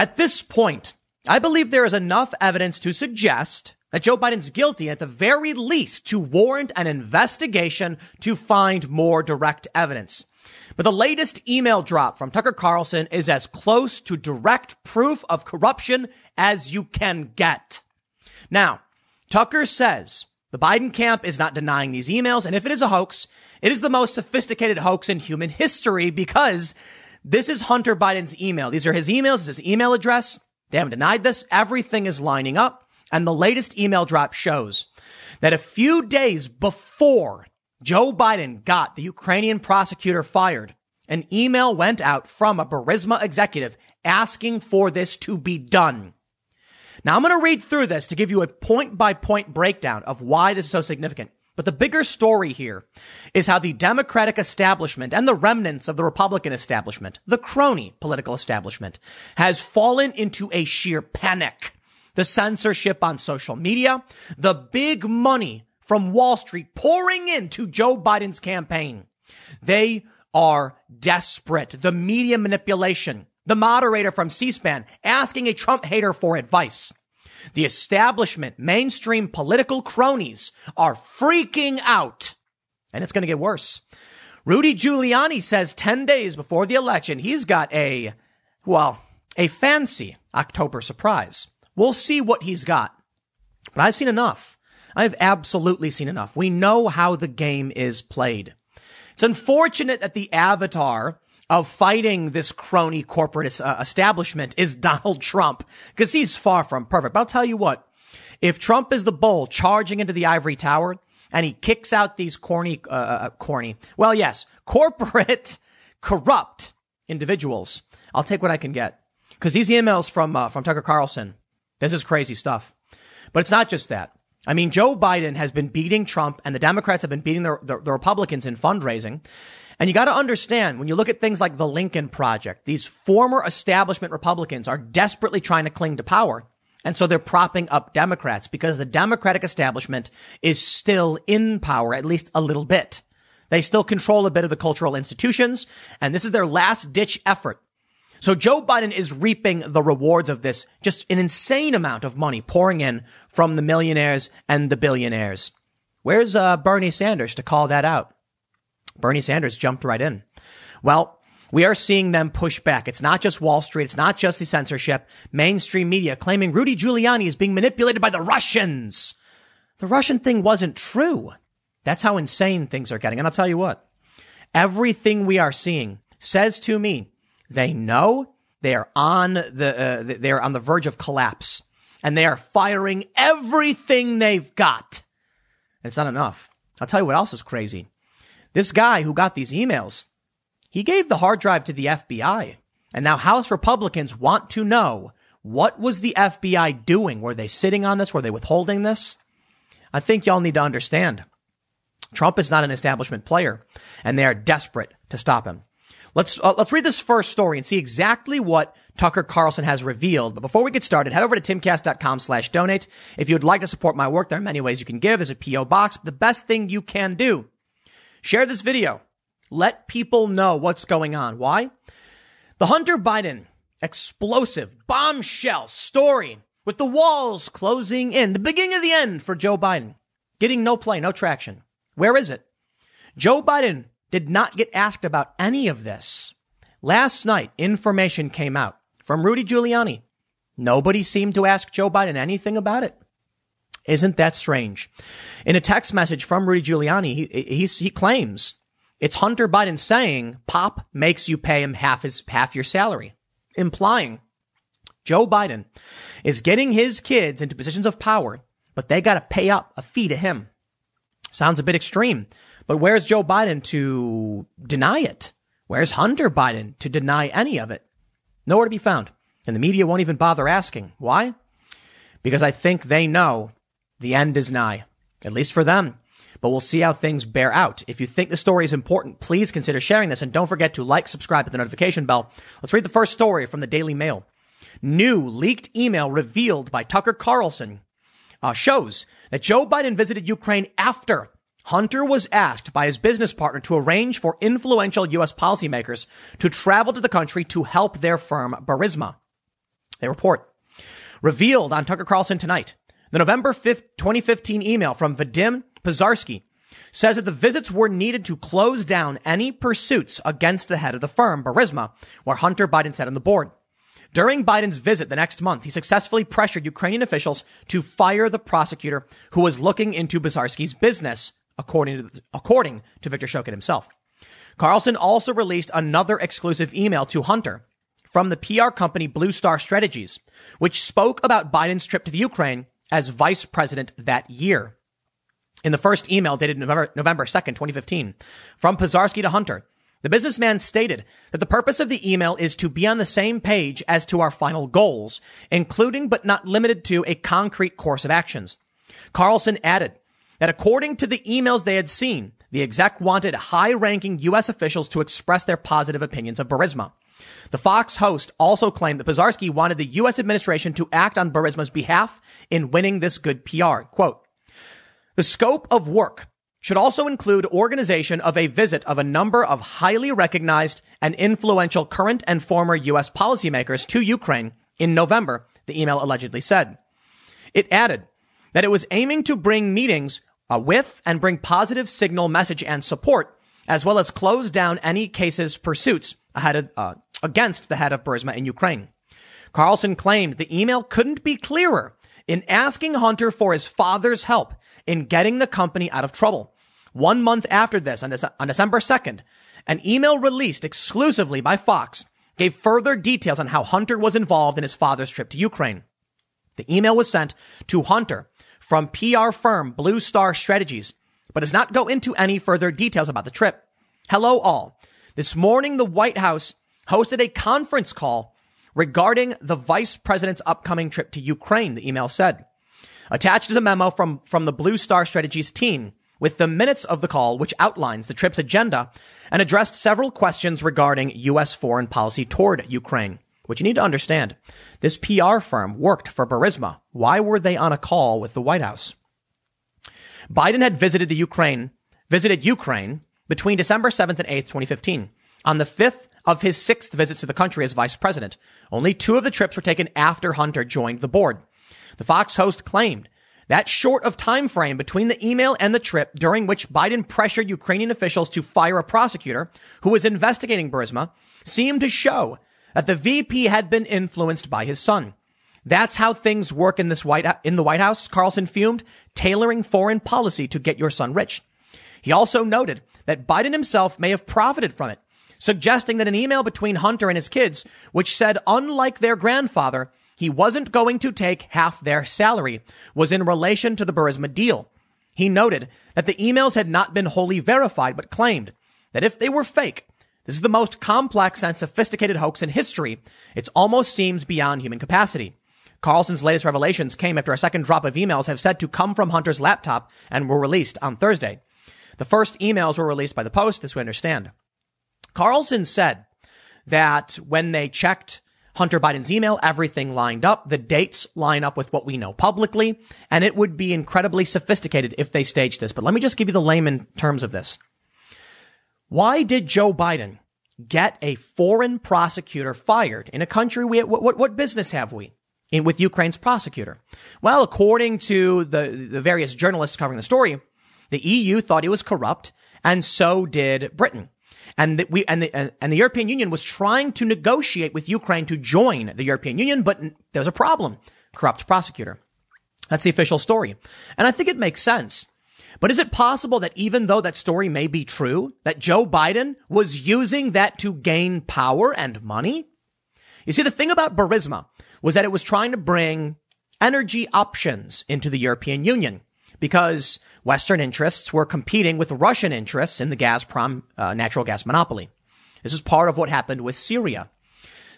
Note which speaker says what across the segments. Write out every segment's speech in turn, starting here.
Speaker 1: At this point, I believe there is enough evidence to suggest that Joe Biden's guilty at the very least to warrant an investigation to find more direct evidence. But the latest email drop from Tucker Carlson is as close to direct proof of corruption as you can get. Now, Tucker says the Biden camp is not denying these emails. And if it is a hoax, it is the most sophisticated hoax in human history because this is Hunter Biden's email. These are his emails, his email address. They haven't denied this. Everything is lining up. And the latest email drop shows that a few days before Joe Biden got the Ukrainian prosecutor fired, an email went out from a Burisma executive asking for this to be done. Now I'm going to read through this to give you a point by point breakdown of why this is so significant. But the bigger story here is how the Democratic establishment and the remnants of the Republican establishment, the crony political establishment, has fallen into a sheer panic. The censorship on social media, the big money from Wall Street pouring into Joe Biden's campaign. They are desperate. The media manipulation, the moderator from C-SPAN asking a Trump hater for advice. The establishment, mainstream political cronies are freaking out. And it's going to get worse. Rudy Giuliani says 10 days before the election, he's got a, well, a fancy October surprise. We'll see what he's got. But I've seen enough. I've absolutely seen enough. We know how the game is played. It's unfortunate that the avatar of fighting this crony corporate uh, establishment is Donald Trump because he's far from perfect. But I'll tell you what, if Trump is the bull charging into the ivory tower and he kicks out these corny, uh, uh, uh corny, well, yes, corporate, corrupt individuals, I'll take what I can get because these emails from uh, from Tucker Carlson, this is crazy stuff. But it's not just that. I mean, Joe Biden has been beating Trump and the Democrats have been beating the, the, the Republicans in fundraising. And you got to understand when you look at things like the Lincoln Project, these former establishment Republicans are desperately trying to cling to power. And so they're propping up Democrats because the Democratic establishment is still in power, at least a little bit. They still control a bit of the cultural institutions. And this is their last ditch effort. So Joe Biden is reaping the rewards of this, just an insane amount of money pouring in from the millionaires and the billionaires. Where's uh, Bernie Sanders to call that out? Bernie Sanders jumped right in. Well, we are seeing them push back. It's not just Wall Street. It's not just the censorship. Mainstream media claiming Rudy Giuliani is being manipulated by the Russians. The Russian thing wasn't true. That's how insane things are getting. And I'll tell you what, everything we are seeing says to me, they know they are on the, uh, they're on the verge of collapse and they are firing everything they've got. And it's not enough. I'll tell you what else is crazy. This guy who got these emails, he gave the hard drive to the FBI. And now House Republicans want to know what was the FBI doing? Were they sitting on this? Were they withholding this? I think y'all need to understand. Trump is not an establishment player and they are desperate to stop him. Let's uh, let's read this first story and see exactly what Tucker Carlson has revealed. But before we get started, head over to timcast.com slash donate. If you'd like to support my work, there are many ways you can give. There's a PO box. The best thing you can do Share this video. Let people know what's going on. Why? The Hunter Biden explosive bombshell story with the walls closing in, the beginning of the end for Joe Biden, getting no play, no traction. Where is it? Joe Biden did not get asked about any of this. Last night, information came out from Rudy Giuliani. Nobody seemed to ask Joe Biden anything about it. Isn't that strange? In a text message from Rudy Giuliani, he, he, claims it's Hunter Biden saying Pop makes you pay him half his, half your salary, implying Joe Biden is getting his kids into positions of power, but they got to pay up a fee to him. Sounds a bit extreme, but where's Joe Biden to deny it? Where's Hunter Biden to deny any of it? Nowhere to be found. And the media won't even bother asking. Why? Because I think they know the end is nigh, at least for them. But we'll see how things bear out. If you think the story is important, please consider sharing this and don't forget to like, subscribe, hit the notification bell. Let's read the first story from the Daily Mail. New leaked email revealed by Tucker Carlson uh, shows that Joe Biden visited Ukraine after Hunter was asked by his business partner to arrange for influential U.S. policymakers to travel to the country to help their firm Burisma. They report. Revealed on Tucker Carlson tonight, the November 5th, 2015 email from Vadim Pozharsky says that the visits were needed to close down any pursuits against the head of the firm, Burisma, where Hunter Biden sat on the board. During Biden's visit the next month, he successfully pressured Ukrainian officials to fire the prosecutor who was looking into Pozharsky's business, according to, according to Victor Shokin himself. Carlson also released another exclusive email to Hunter from the PR company Blue Star Strategies, which spoke about Biden's trip to the Ukraine as vice president that year. In the first email dated November, November 2nd, 2015, from Pozharsky to Hunter, the businessman stated that the purpose of the email is to be on the same page as to our final goals, including but not limited to a concrete course of actions. Carlson added that according to the emails they had seen, the exec wanted high ranking U.S. officials to express their positive opinions of Burisma. The Fox host also claimed that Pozharsky wanted the U.S. administration to act on Burisma's behalf in winning this good PR. Quote, the scope of work should also include organization of a visit of a number of highly recognized and influential current and former U.S. policymakers to Ukraine in November, the email allegedly said. It added that it was aiming to bring meetings uh, with and bring positive signal message and support, as well as close down any cases pursuits ahead of, uh, against the head of Burisma in Ukraine. Carlson claimed the email couldn't be clearer in asking Hunter for his father's help in getting the company out of trouble. One month after this, on, on December 2nd, an email released exclusively by Fox gave further details on how Hunter was involved in his father's trip to Ukraine. The email was sent to Hunter from PR firm Blue Star Strategies, but does not go into any further details about the trip. Hello all. This morning, the White House hosted a conference call regarding the vice president's upcoming trip to Ukraine, the email said. Attached is a memo from, from the Blue Star Strategies team with the minutes of the call, which outlines the trip's agenda and addressed several questions regarding U.S. foreign policy toward Ukraine. Which you need to understand. This PR firm worked for Burisma. Why were they on a call with the White House? Biden had visited the Ukraine, visited Ukraine between December 7th and 8th, 2015. On the fifth of his sixth visits to the country as vice president, only two of the trips were taken after Hunter joined the board. The Fox host claimed that short of time frame between the email and the trip during which Biden pressured Ukrainian officials to fire a prosecutor who was investigating Burisma seemed to show that the VP had been influenced by his son. That's how things work in this White in the White House, Carlson fumed, tailoring foreign policy to get your son rich. He also noted that Biden himself may have profited from it, suggesting that an email between Hunter and his kids, which said unlike their grandfather, he wasn't going to take half their salary was in relation to the Burisma deal. He noted that the emails had not been wholly verified, but claimed that if they were fake, this is the most complex and sophisticated hoax in history. It almost seems beyond human capacity. Carlson's latest revelations came after a second drop of emails have said to come from Hunter's laptop and were released on Thursday. The first emails were released by the Post, this we understand. Carlson said that when they checked Hunter Biden's email, everything lined up. The dates line up with what we know publicly, and it would be incredibly sophisticated if they staged this. But let me just give you the layman terms of this. Why did Joe Biden get a foreign prosecutor fired in a country we, what, what, business have we in with Ukraine's prosecutor? Well, according to the, the various journalists covering the story, the EU thought he was corrupt, and so did Britain and that we and the and the European Union was trying to negotiate with Ukraine to join the European Union, but there's a problem. Corrupt prosecutor. That's the official story. And I think it makes sense. But is it possible that even though that story may be true, that Joe Biden was using that to gain power and money? You see, the thing about Burisma was that it was trying to bring energy options into the European Union because Western interests were competing with Russian interests in the Gazprom uh, natural gas monopoly. This is part of what happened with Syria.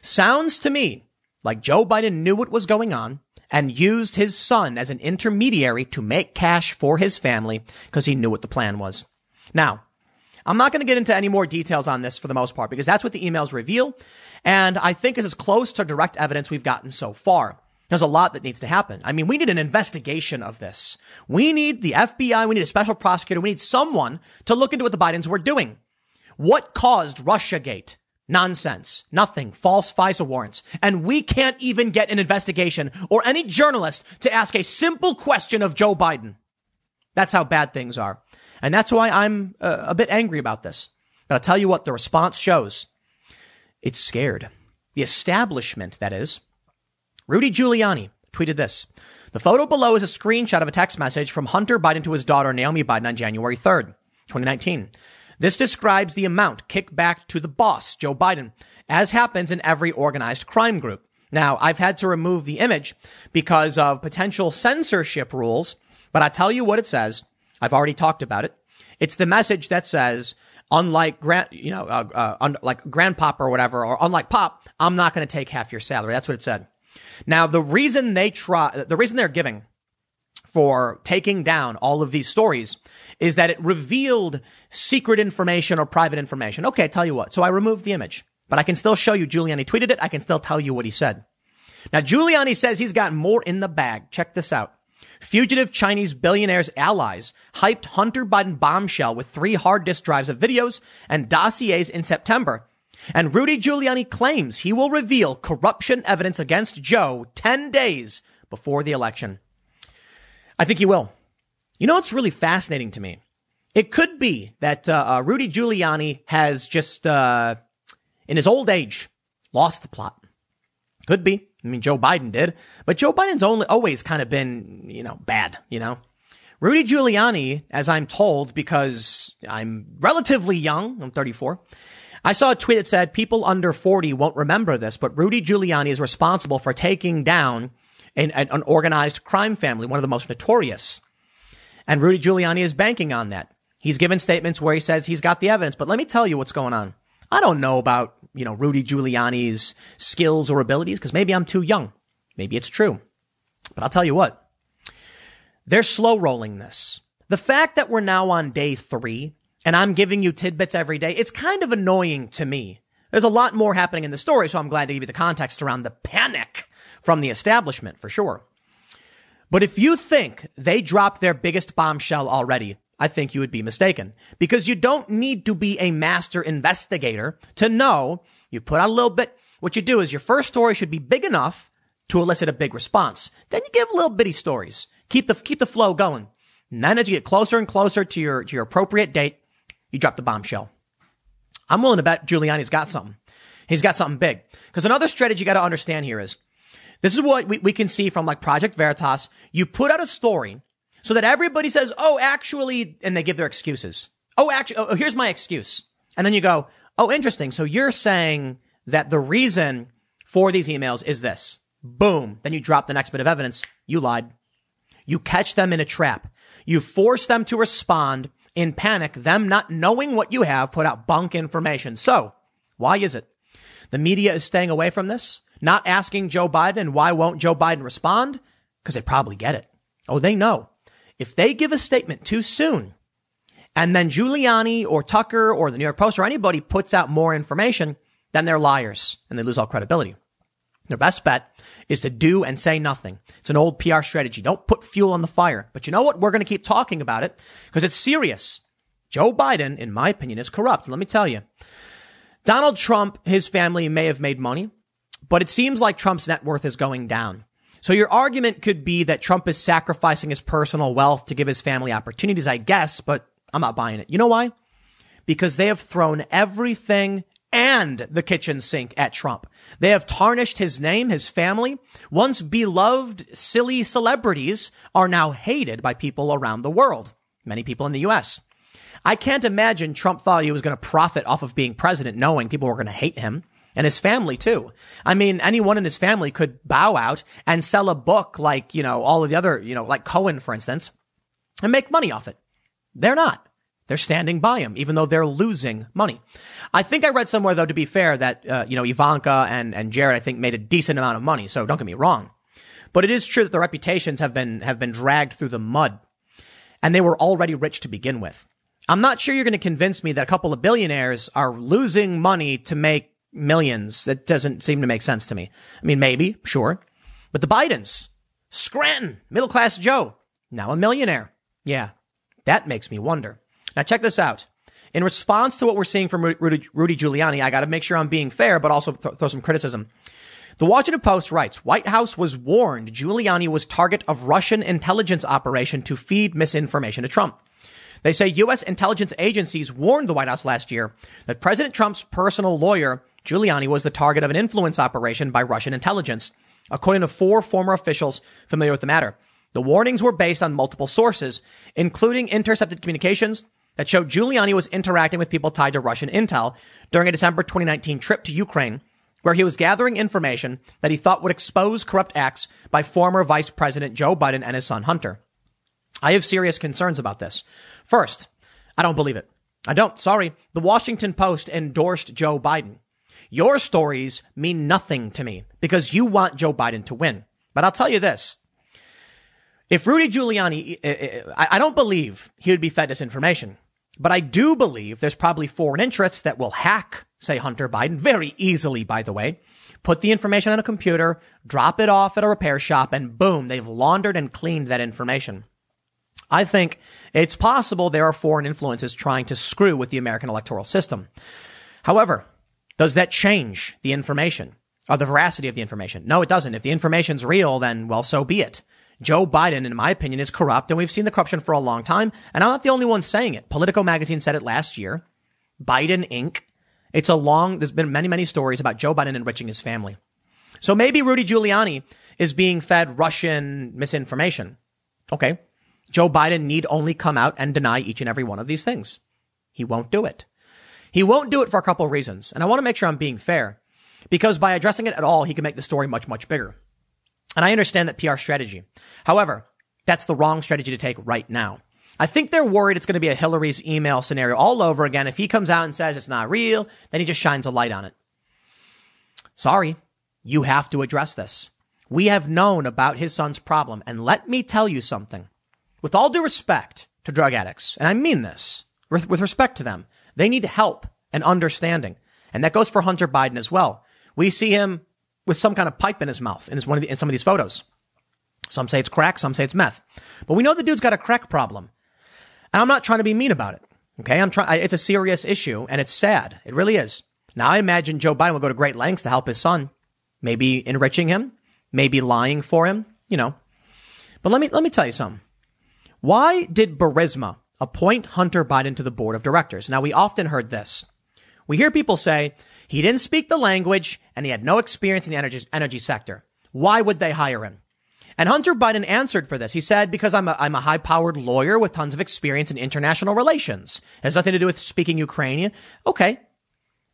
Speaker 1: Sounds to me like Joe Biden knew what was going on and used his son as an intermediary to make cash for his family because he knew what the plan was. Now, I'm not going to get into any more details on this for the most part because that's what the emails reveal. And I think is as close to direct evidence we've gotten so far. There's a lot that needs to happen. I mean, we need an investigation of this. We need the FBI. We need a special prosecutor. We need someone to look into what the Bidens were doing. What caused Russiagate? Nonsense. Nothing. False FISA warrants. And we can't even get an investigation or any journalist to ask a simple question of Joe Biden. That's how bad things are. And that's why I'm uh, a bit angry about this. But I'll tell you what the response shows. It's scared. The establishment, that is. Rudy Giuliani tweeted this. The photo below is a screenshot of a text message from Hunter Biden to his daughter Naomi Biden on January 3rd, 2019. This describes the amount kicked back to the boss, Joe Biden, as happens in every organized crime group. Now, I've had to remove the image because of potential censorship rules, but I tell you what it says. I've already talked about it. It's the message that says, unlike grand, you know, uh, uh, un- like grandpop or whatever, or unlike pop, I'm not going to take half your salary. That's what it said. Now, the reason they try, the reason they're giving for taking down all of these stories is that it revealed secret information or private information. Okay, I tell you what. So I removed the image, but I can still show you Giuliani tweeted it. I can still tell you what he said. Now, Giuliani says he's got more in the bag. Check this out. Fugitive Chinese billionaires' allies hyped Hunter Biden bombshell with three hard disk drives of videos and dossiers in September. And Rudy Giuliani claims he will reveal corruption evidence against Joe 10 days before the election. I think he will. You know what's really fascinating to me? It could be that uh, uh, Rudy Giuliani has just, uh, in his old age, lost the plot. Could be. I mean, Joe Biden did, but Joe Biden's only always kind of been, you know, bad, you know? Rudy Giuliani, as I'm told, because I'm relatively young, I'm 34. I saw a tweet that said people under 40 won't remember this, but Rudy Giuliani is responsible for taking down an, an organized crime family, one of the most notorious. And Rudy Giuliani is banking on that. He's given statements where he says he's got the evidence, but let me tell you what's going on. I don't know about, you know, Rudy Giuliani's skills or abilities because maybe I'm too young. Maybe it's true. But I'll tell you what. They're slow rolling this. The fact that we're now on day three and I'm giving you tidbits every day, it's kind of annoying to me. There's a lot more happening in the story, so I'm glad to give you the context around the panic from the establishment for sure. But if you think they dropped their biggest bombshell already, I think you would be mistaken because you don't need to be a master investigator to know you put out a little bit. What you do is your first story should be big enough to elicit a big response. Then you give little bitty stories. Keep the, keep the flow going. And then as you get closer and closer to your, to your appropriate date, you drop the bombshell. I'm willing to bet Giuliani's got something. He's got something big. Because another strategy you got to understand here is this is what we, we can see from like Project Veritas. You put out a story so that everybody says, Oh, actually, and they give their excuses. Oh, actually, oh, here's my excuse. And then you go, Oh, interesting. So you're saying that the reason for these emails is this. Boom. Then you drop the next bit of evidence. You lied. You catch them in a trap. You force them to respond in panic, them not knowing what you have, put out bunk information. So why is it? The media is staying away from this, not asking Joe Biden. And why won't Joe Biden respond? Because they probably get it. Oh, they know. If they give a statement too soon, and then Giuliani or Tucker or the New York Post or anybody puts out more information, then they're liars and they lose all credibility. Their best bet is to do and say nothing. It's an old PR strategy. Don't put fuel on the fire. But you know what? We're going to keep talking about it because it's serious. Joe Biden, in my opinion, is corrupt. Let me tell you. Donald Trump, his family may have made money, but it seems like Trump's net worth is going down. So your argument could be that Trump is sacrificing his personal wealth to give his family opportunities, I guess, but I'm not buying it. You know why? Because they have thrown everything and the kitchen sink at Trump. They have tarnished his name, his family. Once beloved, silly celebrities are now hated by people around the world. Many people in the U.S. I can't imagine Trump thought he was going to profit off of being president knowing people were going to hate him and his family too. I mean, anyone in his family could bow out and sell a book like, you know, all of the other, you know, like Cohen, for instance, and make money off it. They're not. They're standing by him, even though they're losing money. I think I read somewhere, though, to be fair, that, uh, you know, Ivanka and, and Jared, I think, made a decent amount of money. So don't get me wrong. But it is true that their reputations have been, have been dragged through the mud. And they were already rich to begin with. I'm not sure you're going to convince me that a couple of billionaires are losing money to make millions. That doesn't seem to make sense to me. I mean, maybe, sure. But the Bidens, Scranton, middle class Joe, now a millionaire. Yeah, that makes me wonder. Now check this out. in response to what we're seeing from Rudy, Rudy Giuliani, I got to make sure I'm being fair, but also th- throw some criticism. The Washington Post writes, White House was warned Giuliani was target of Russian intelligence operation to feed misinformation to Trump. They say U.S. intelligence agencies warned the White House last year that President Trump's personal lawyer, Giuliani, was the target of an influence operation by Russian intelligence, according to four former officials familiar with the matter. The warnings were based on multiple sources, including intercepted communications that showed Giuliani was interacting with people tied to Russian intel during a December 2019 trip to Ukraine, where he was gathering information that he thought would expose corrupt acts by former Vice President Joe Biden and his son Hunter. I have serious concerns about this. First, I don't believe it. I don't. Sorry. The Washington Post endorsed Joe Biden. Your stories mean nothing to me because you want Joe Biden to win. But I'll tell you this. If Rudy Giuliani, I don't believe he would be fed disinformation, but I do believe there's probably foreign interests that will hack, say Hunter Biden, very easily, by the way, put the information on a computer, drop it off at a repair shop, and boom, they've laundered and cleaned that information. I think it's possible there are foreign influences trying to screw with the American electoral system. However, does that change the information or the veracity of the information? No, it doesn't. If the information's real, then well, so be it. Joe Biden, in my opinion, is corrupt, and we've seen the corruption for a long time. And I'm not the only one saying it. Politico magazine said it last year. Biden Inc. It's a long, there's been many, many stories about Joe Biden enriching his family. So maybe Rudy Giuliani is being fed Russian misinformation. Okay. Joe Biden need only come out and deny each and every one of these things. He won't do it. He won't do it for a couple of reasons. And I want to make sure I'm being fair because by addressing it at all, he can make the story much, much bigger. And I understand that PR strategy. However, that's the wrong strategy to take right now. I think they're worried it's going to be a Hillary's email scenario all over again. If he comes out and says it's not real, then he just shines a light on it. Sorry, you have to address this. We have known about his son's problem. And let me tell you something. With all due respect to drug addicts, and I mean this with, respect to them, they need help and understanding. And that goes for Hunter Biden as well. We see him with some kind of pipe in his mouth in, one of the, in some of these photos. Some say it's crack, some say it's meth. But we know the dude's got a crack problem. And I'm not trying to be mean about it. Okay. I'm trying, it's a serious issue and it's sad. It really is. Now I imagine Joe Biden will go to great lengths to help his son, maybe enriching him, maybe lying for him, you know. But let me, let me tell you something. Why did Burisma appoint Hunter Biden to the board of directors? Now we often heard this. We hear people say he didn't speak the language and he had no experience in the energy, energy sector. Why would they hire him? And Hunter Biden answered for this. He said, because I'm a, I'm a high powered lawyer with tons of experience in international relations. It has nothing to do with speaking Ukrainian. Okay.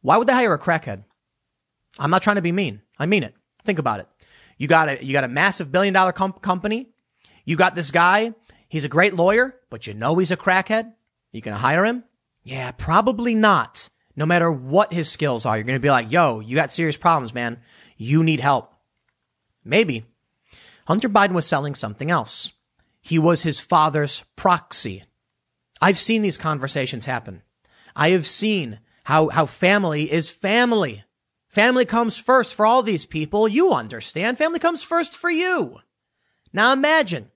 Speaker 1: Why would they hire a crackhead? I'm not trying to be mean. I mean it. Think about it. You got a, you got a massive billion dollar com- company. You got this guy. He's a great lawyer, but you know he's a crackhead. You gonna hire him? Yeah, probably not no matter what his skills are, you're going to be like, yo, you got serious problems, man. You need help. Maybe Hunter Biden was selling something else. He was his father's proxy. I've seen these conversations happen. I have seen how, how family is family. Family comes first for all these people. You understand. Family comes first for you. Now imagine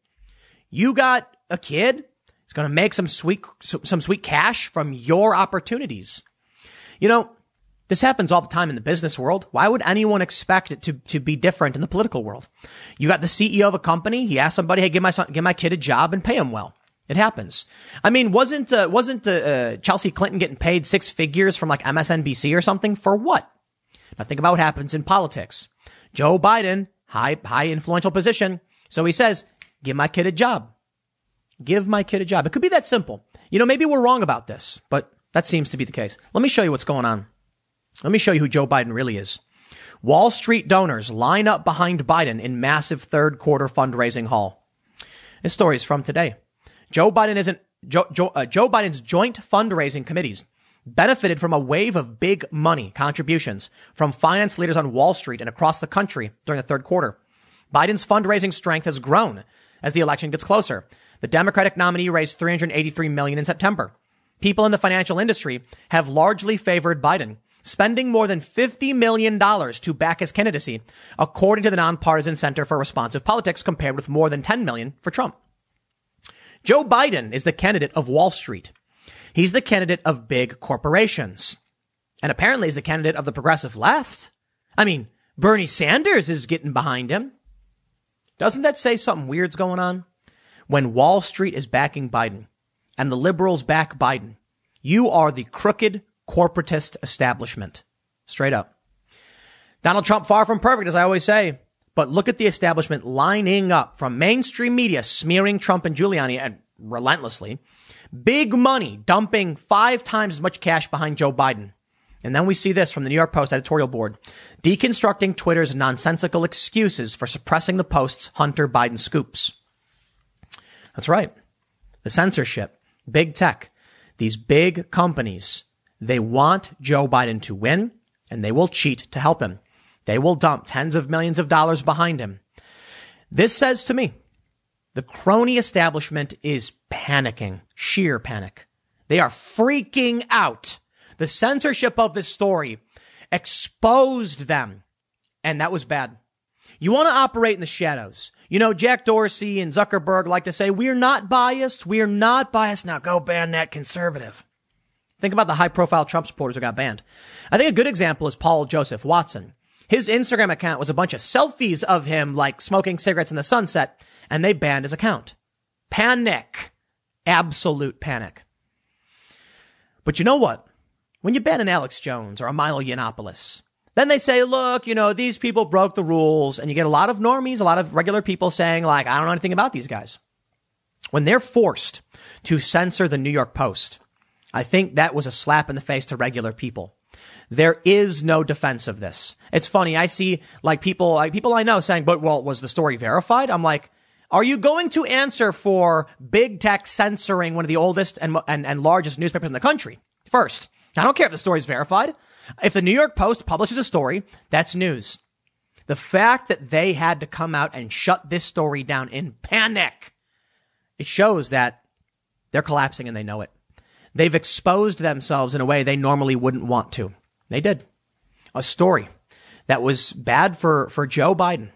Speaker 1: you got a kid. He's going to make some sweet, some sweet cash from your opportunities. You know, this happens all the time in the business world. Why would anyone expect it to, to be different in the political world? You got the CEO of a company. He asked somebody, Hey, give my son, give my kid a job and pay him well. It happens. I mean, wasn't, uh, wasn't, uh, uh, Chelsea Clinton getting paid six figures from like MSNBC or something for what? Now think about what happens in politics. Joe Biden, high, high influential position. So he says, give my kid a job. Give my kid a job. It could be that simple. You know, maybe we're wrong about this, but that seems to be the case. Let me show you what's going on. Let me show you who Joe Biden really is. Wall Street donors line up behind Biden in massive third quarter fundraising haul. This story is from today. Joe Biden isn't Joe, Joe, uh, Joe Biden's joint fundraising committees benefited from a wave of big money contributions from finance leaders on Wall Street and across the country during the third quarter. Biden's fundraising strength has grown as the election gets closer. The Democratic nominee raised 383 million in September people in the financial industry have largely favored Biden, spending more than $50 million to back his candidacy, according to the Nonpartisan Center for Responsive Politics, compared with more than 10 million for Trump. Joe Biden is the candidate of Wall Street. He's the candidate of big corporations. And apparently he's the candidate of the progressive left. I mean, Bernie Sanders is getting behind him. Doesn't that say something weird's going on? When Wall Street is backing Biden and the liberals back Biden, you are the crooked corporatist establishment. Straight up. Donald Trump far from perfect, as I always say, but look at the establishment lining up from mainstream media smearing Trump and Giuliani and relentlessly. Big money dumping five times as much cash behind Joe Biden. And then we see this from the New York Post editorial board, deconstructing Twitter's nonsensical excuses for suppressing the Post's Hunter Biden scoops. That's right. The censorship, big tech, these big companies, they want Joe Biden to win and they will cheat to help him. They will dump tens of millions of dollars behind him. This says to me, the crony establishment is panicking, sheer panic. They are freaking out the censorship of this story exposed them. And that was bad. You want to operate in the shadows. You know, Jack Dorsey and Zuckerberg like to say, we're not biased. We're not biased. Now go ban that conservative. Think about the high profile Trump supporters who got banned. I think a good example is Paul Joseph Watson. His Instagram account was a bunch of selfies of him like smoking cigarettes in the sunset and they banned his account. Panic. Absolute panic. But you know what? when you ban an Alex Jones or a Milo Yiannopoulos, then they say, look, you know, these people broke the rules and you get a lot of normies, a lot of regular people saying like, I don't know anything about these guys. When they're forced to censor the New York Post, I think that was a slap in the face to regular people. There is no defense of this. It's funny. I see like people, like people I know saying, but well, was the story verified? I'm like, are you going to answer for big tech censoring one of the oldest and, and, and largest newspapers in the country first? I don't care if the story's verified. If the New York Post publishes a story, that's news. The fact that they had to come out and shut this story down in panic, it shows that they're collapsing and they know it. They've exposed themselves in a way they normally wouldn't want to. They did. A story that was bad for, for Joe Biden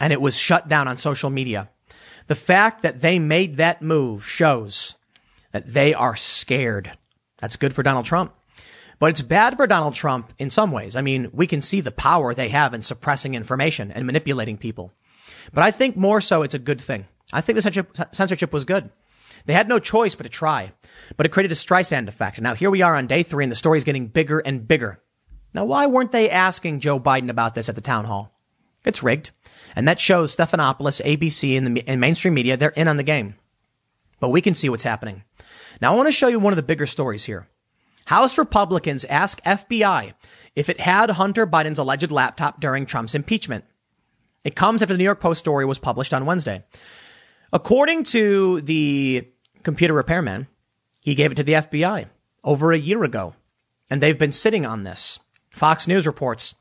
Speaker 1: and it was shut down on social media. The fact that they made that move shows that they are scared that's good for Donald Trump. But it's bad for Donald Trump in some ways. I mean, we can see the power they have in suppressing information and manipulating people. But I think more so it's a good thing. I think the censorship was good. They had no choice but to try, but it created a Streisand effect. Now here we are on day three and the story is getting bigger and bigger. Now why weren't they asking Joe Biden about this at the town hall? It's rigged. And that shows Stephanopoulos, ABC, and the and mainstream media, they're in on the game. But we can see what's happening. Now I want to show you one of the bigger stories here. House Republicans ask FBI if it had Hunter Biden's alleged laptop during Trump's impeachment. It comes after the New York Post story was published on Wednesday. According to the computer repairman, he gave it to the FBI over a year ago, and they've been sitting on this. Fox News reports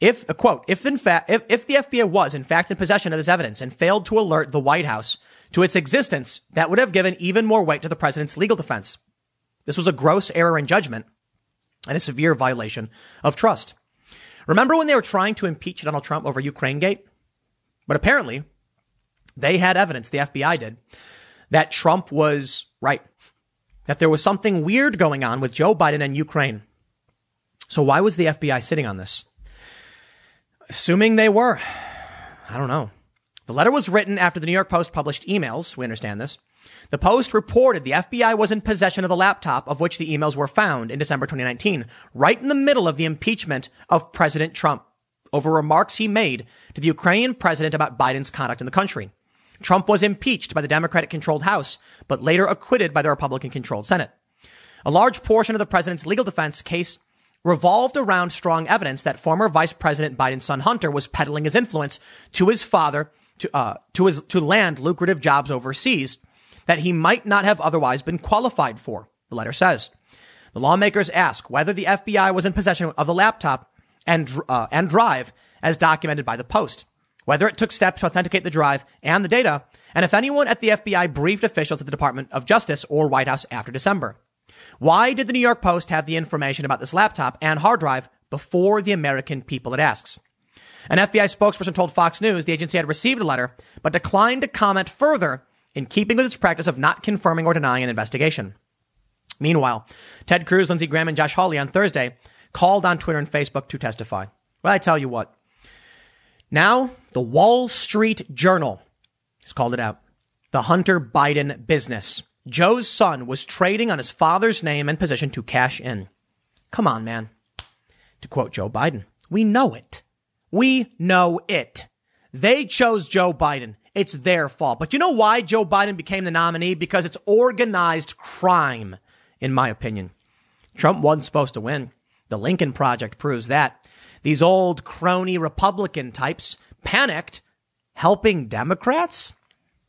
Speaker 1: if, quote, if in fact, if, if the FBI was in fact in possession of this evidence and failed to alert the White House to its existence, that would have given even more weight to the president's legal defense. This was a gross error in judgment and a severe violation of trust. Remember when they were trying to impeach Donald Trump over Ukraine Gate? But apparently, they had evidence, the FBI did, that Trump was right, that there was something weird going on with Joe Biden and Ukraine. So why was the FBI sitting on this? Assuming they were. I don't know. The letter was written after the New York Post published emails. We understand this. The Post reported the FBI was in possession of the laptop of which the emails were found in December 2019, right in the middle of the impeachment of President Trump over remarks he made to the Ukrainian president about Biden's conduct in the country. Trump was impeached by the Democratic controlled House, but later acquitted by the Republican controlled Senate. A large portion of the president's legal defense case revolved around strong evidence that former Vice President Biden's son Hunter was peddling his influence to his father to, uh, to his, to land lucrative jobs overseas that he might not have otherwise been qualified for. The letter says the lawmakers ask whether the FBI was in possession of the laptop and, uh, and drive as documented by the Post, whether it took steps to authenticate the drive and the data, and if anyone at the FBI briefed officials at the Department of Justice or White House after December. Why did the New York Post have the information about this laptop and hard drive before the American people, it asks? An FBI spokesperson told Fox News the agency had received a letter, but declined to comment further in keeping with its practice of not confirming or denying an investigation. Meanwhile, Ted Cruz, Lindsey Graham, and Josh Hawley on Thursday called on Twitter and Facebook to testify. Well, I tell you what. Now, the Wall Street Journal has called it out. The Hunter Biden business. Joe's son was trading on his father's name and position to cash in. Come on, man. To quote Joe Biden, we know it. We know it. They chose Joe Biden. It's their fault. But you know why Joe Biden became the nominee? Because it's organized crime, in my opinion. Trump wasn't supposed to win. The Lincoln Project proves that. These old crony Republican types panicked, helping Democrats?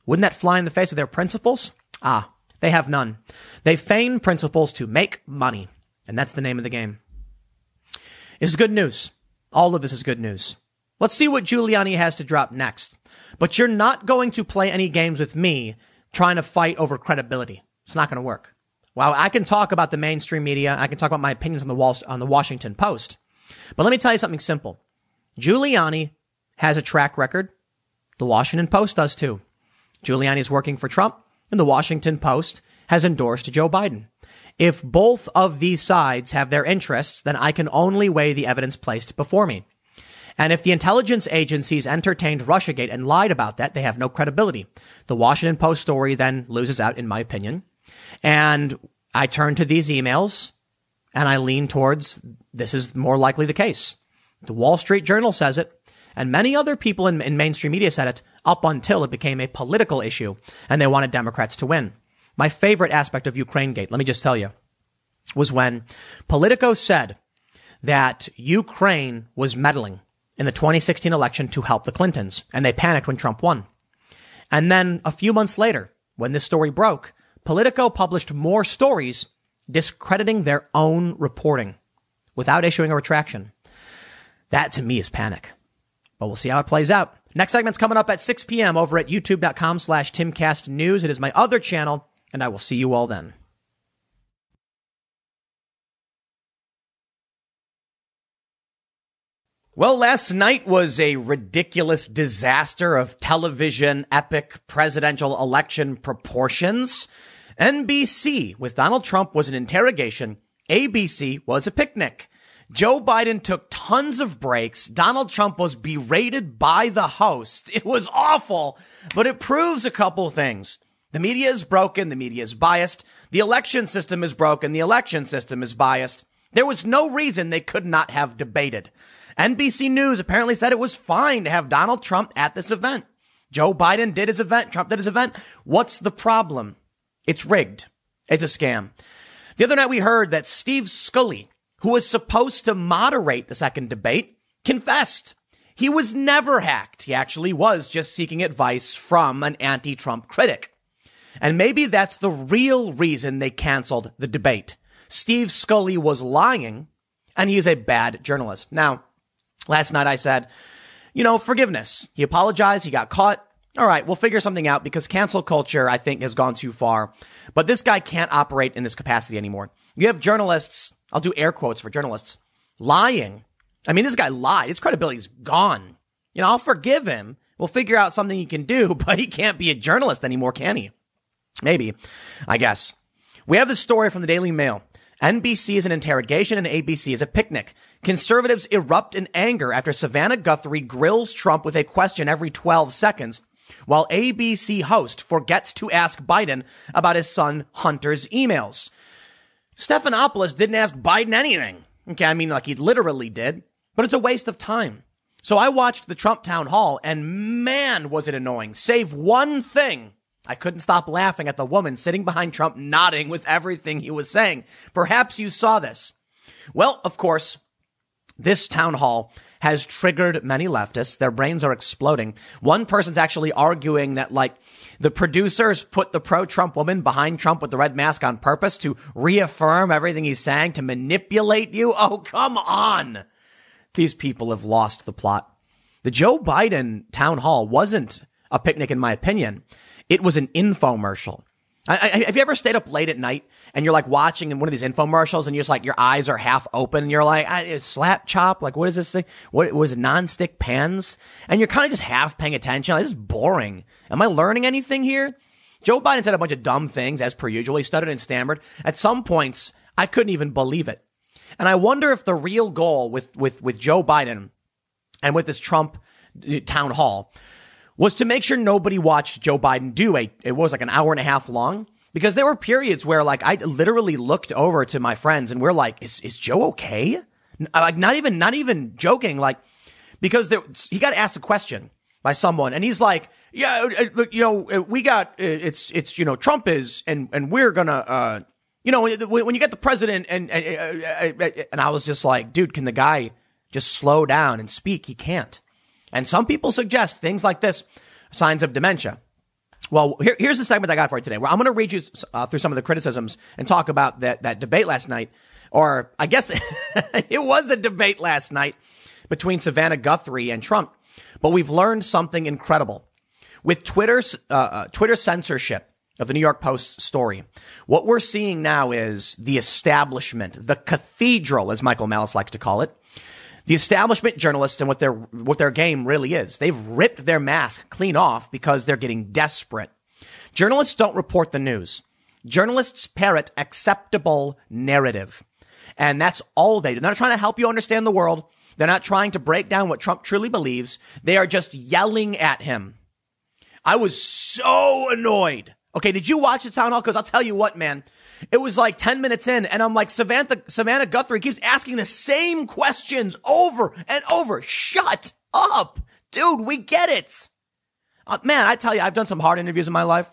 Speaker 1: Wouldn't that fly in the face of their principles? Ah, they have none. They feign principles to make money. And that's the name of the game. This is good news. All of this is good news. Let's see what Giuliani has to drop next. But you're not going to play any games with me trying to fight over credibility. It's not going to work. While I can talk about the mainstream media, I can talk about my opinions on the Wall, on the Washington Post. But let me tell you something simple. Giuliani has a track record. The Washington Post does too. Giuliani is working for Trump and the Washington Post has endorsed Joe Biden. If both of these sides have their interests, then I can only weigh the evidence placed before me. And if the intelligence agencies entertained Russiagate and lied about that, they have no credibility. The Washington Post story then loses out, in my opinion. And I turn to these emails and I lean towards this is more likely the case. The Wall Street Journal says it, and many other people in, in mainstream media said it up until it became a political issue and they wanted Democrats to win. My favorite aspect of Ukraine Gate, let me just tell you, was when Politico said that Ukraine was meddling in the 2016 election to help the Clintons, and they panicked when Trump won. And then a few months later, when this story broke, Politico published more stories discrediting their own reporting without issuing a retraction. That to me is panic. But we'll see how it plays out. Next segment's coming up at 6 p.m. over at youtube.com slash timcastnews. It is my other channel and I will see you all then. Well, last night was a ridiculous disaster of television epic presidential election proportions. NBC with Donald Trump was an interrogation. ABC was a picnic. Joe Biden took tons of breaks. Donald Trump was berated by the host. It was awful, but it proves a couple things. The media is broken. The media is biased. The election system is broken. The election system is biased. There was no reason they could not have debated. NBC News apparently said it was fine to have Donald Trump at this event. Joe Biden did his event. Trump did his event. What's the problem? It's rigged. It's a scam. The other night we heard that Steve Scully, who was supposed to moderate the second debate, confessed. He was never hacked. He actually was just seeking advice from an anti-Trump critic. And maybe that's the real reason they canceled the debate. Steve Scully was lying and he is a bad journalist. Now, last night I said, you know, forgiveness. He apologized. He got caught. All right, we'll figure something out because cancel culture, I think, has gone too far. But this guy can't operate in this capacity anymore. You have journalists, I'll do air quotes for journalists, lying. I mean, this guy lied. His credibility's gone. You know, I'll forgive him. We'll figure out something he can do, but he can't be a journalist anymore, can he? Maybe, I guess. We have this story from the Daily Mail. NBC is an interrogation and ABC is a picnic. Conservatives erupt in anger after Savannah Guthrie grills Trump with a question every 12 seconds, while ABC host forgets to ask Biden about his son Hunter's emails. Stephanopoulos didn't ask Biden anything. Okay, I mean, like he literally did, but it's a waste of time. So I watched the Trump town hall and man, was it annoying. Save one thing. I couldn't stop laughing at the woman sitting behind Trump nodding with everything he was saying. Perhaps you saw this. Well, of course, this town hall has triggered many leftists. Their brains are exploding. One person's actually arguing that like the producers put the pro-Trump woman behind Trump with the red mask on purpose to reaffirm everything he's saying to manipulate you. Oh, come on. These people have lost the plot. The Joe Biden town hall wasn't a picnic in my opinion. It was an infomercial. I, I, have you ever stayed up late at night and you're like watching one of these infomercials and you're just like your eyes are half open and you're like is slap chop like what is this thing what was it non-stick pans and you're kind of just half paying attention like, this is boring am I learning anything here Joe Biden said a bunch of dumb things as per usual. He stuttered and stammered. At some points, I couldn't even believe it. And I wonder if the real goal with, with, with Joe Biden and with this Trump uh, town hall was to make sure nobody watched Joe Biden do a, it was like an hour and a half long. Because there were periods where like I literally looked over to my friends and we're like, is, is Joe okay? Like not even, not even joking. Like, because there, he got asked a question by someone and he's like, yeah, uh, uh, look, you know, uh, we got, it's, it's, you know, Trump is, and, and we're gonna, uh, you know, when you get the president and, and, and I was just like, dude, can the guy just slow down and speak? He can't. And some people suggest things like this, signs of dementia. Well, here, here's the segment I got for you today. Where I'm going to read you uh, through some of the criticisms and talk about that that debate last night, or I guess it was a debate last night between Savannah Guthrie and Trump. But we've learned something incredible with Twitter's uh, uh, Twitter censorship of the New York Post story. What we're seeing now is the establishment, the cathedral, as Michael Malice likes to call it, the establishment journalists and what their what their game really is. They've ripped their mask clean off because they're getting desperate. Journalists don't report the news. Journalists parrot acceptable narrative. And that's all they do. They're not trying to help you understand the world. They're not trying to break down what Trump truly believes. They are just yelling at him. I was so annoyed. Okay, did you watch the town hall? Because I'll tell you what, man. It was like 10 minutes in and I'm like, Savannah, Savannah Guthrie keeps asking the same questions over and over. Shut up. Dude, we get it. Uh, man, I tell you, I've done some hard interviews in my life.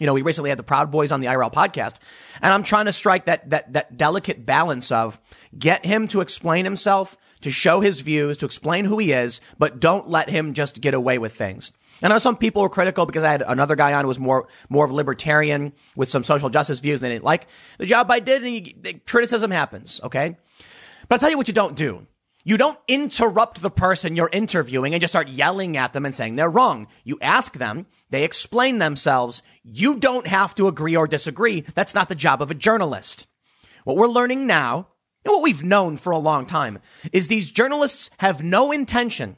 Speaker 1: You know, we recently had the Proud Boys on the IRL podcast, and I'm trying to strike that, that, that delicate balance of get him to explain himself, to show his views, to explain who he is, but don't let him just get away with things. I know some people were critical because I had another guy on who was more more of libertarian with some social justice views. They didn't like the job I did, and you, criticism happens. Okay, but I'll tell you what you don't do. You don't interrupt the person you're interviewing and just start yelling at them and saying they're wrong. You ask them, they explain themselves. You don't have to agree or disagree. That's not the job of a journalist. What we're learning now, and what we've known for a long time, is these journalists have no intention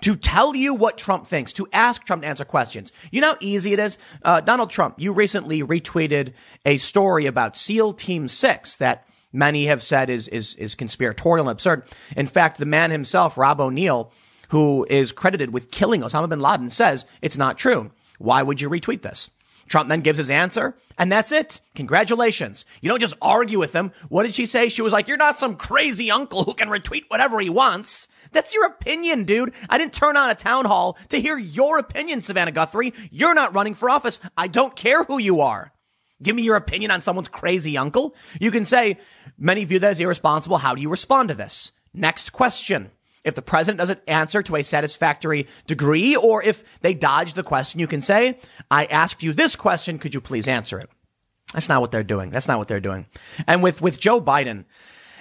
Speaker 1: to tell you what Trump thinks, to ask Trump to answer questions. You know how easy it is? Uh, Donald Trump, you recently retweeted a story about SEAL Team 6 that many have said is, is, is conspiratorial and absurd. In fact, the man himself, Rob O'Neill, who is credited with killing Osama bin Laden, says it's not true. Why would you retweet this? Trump then gives his answer, and that's it. Congratulations. You don't just argue with him. What did she say? She was like, You're not some crazy uncle who can retweet whatever he wants. That's your opinion, dude. I didn't turn on a town hall to hear your opinion, Savannah Guthrie. You're not running for office. I don't care who you are. Give me your opinion on someone's crazy uncle. You can say, many view that as irresponsible. How do you respond to this? Next question. If the president doesn't answer to a satisfactory degree, or if they dodge the question, you can say, I asked you this question. Could you please answer it? That's not what they're doing. That's not what they're doing. And with, with Joe Biden,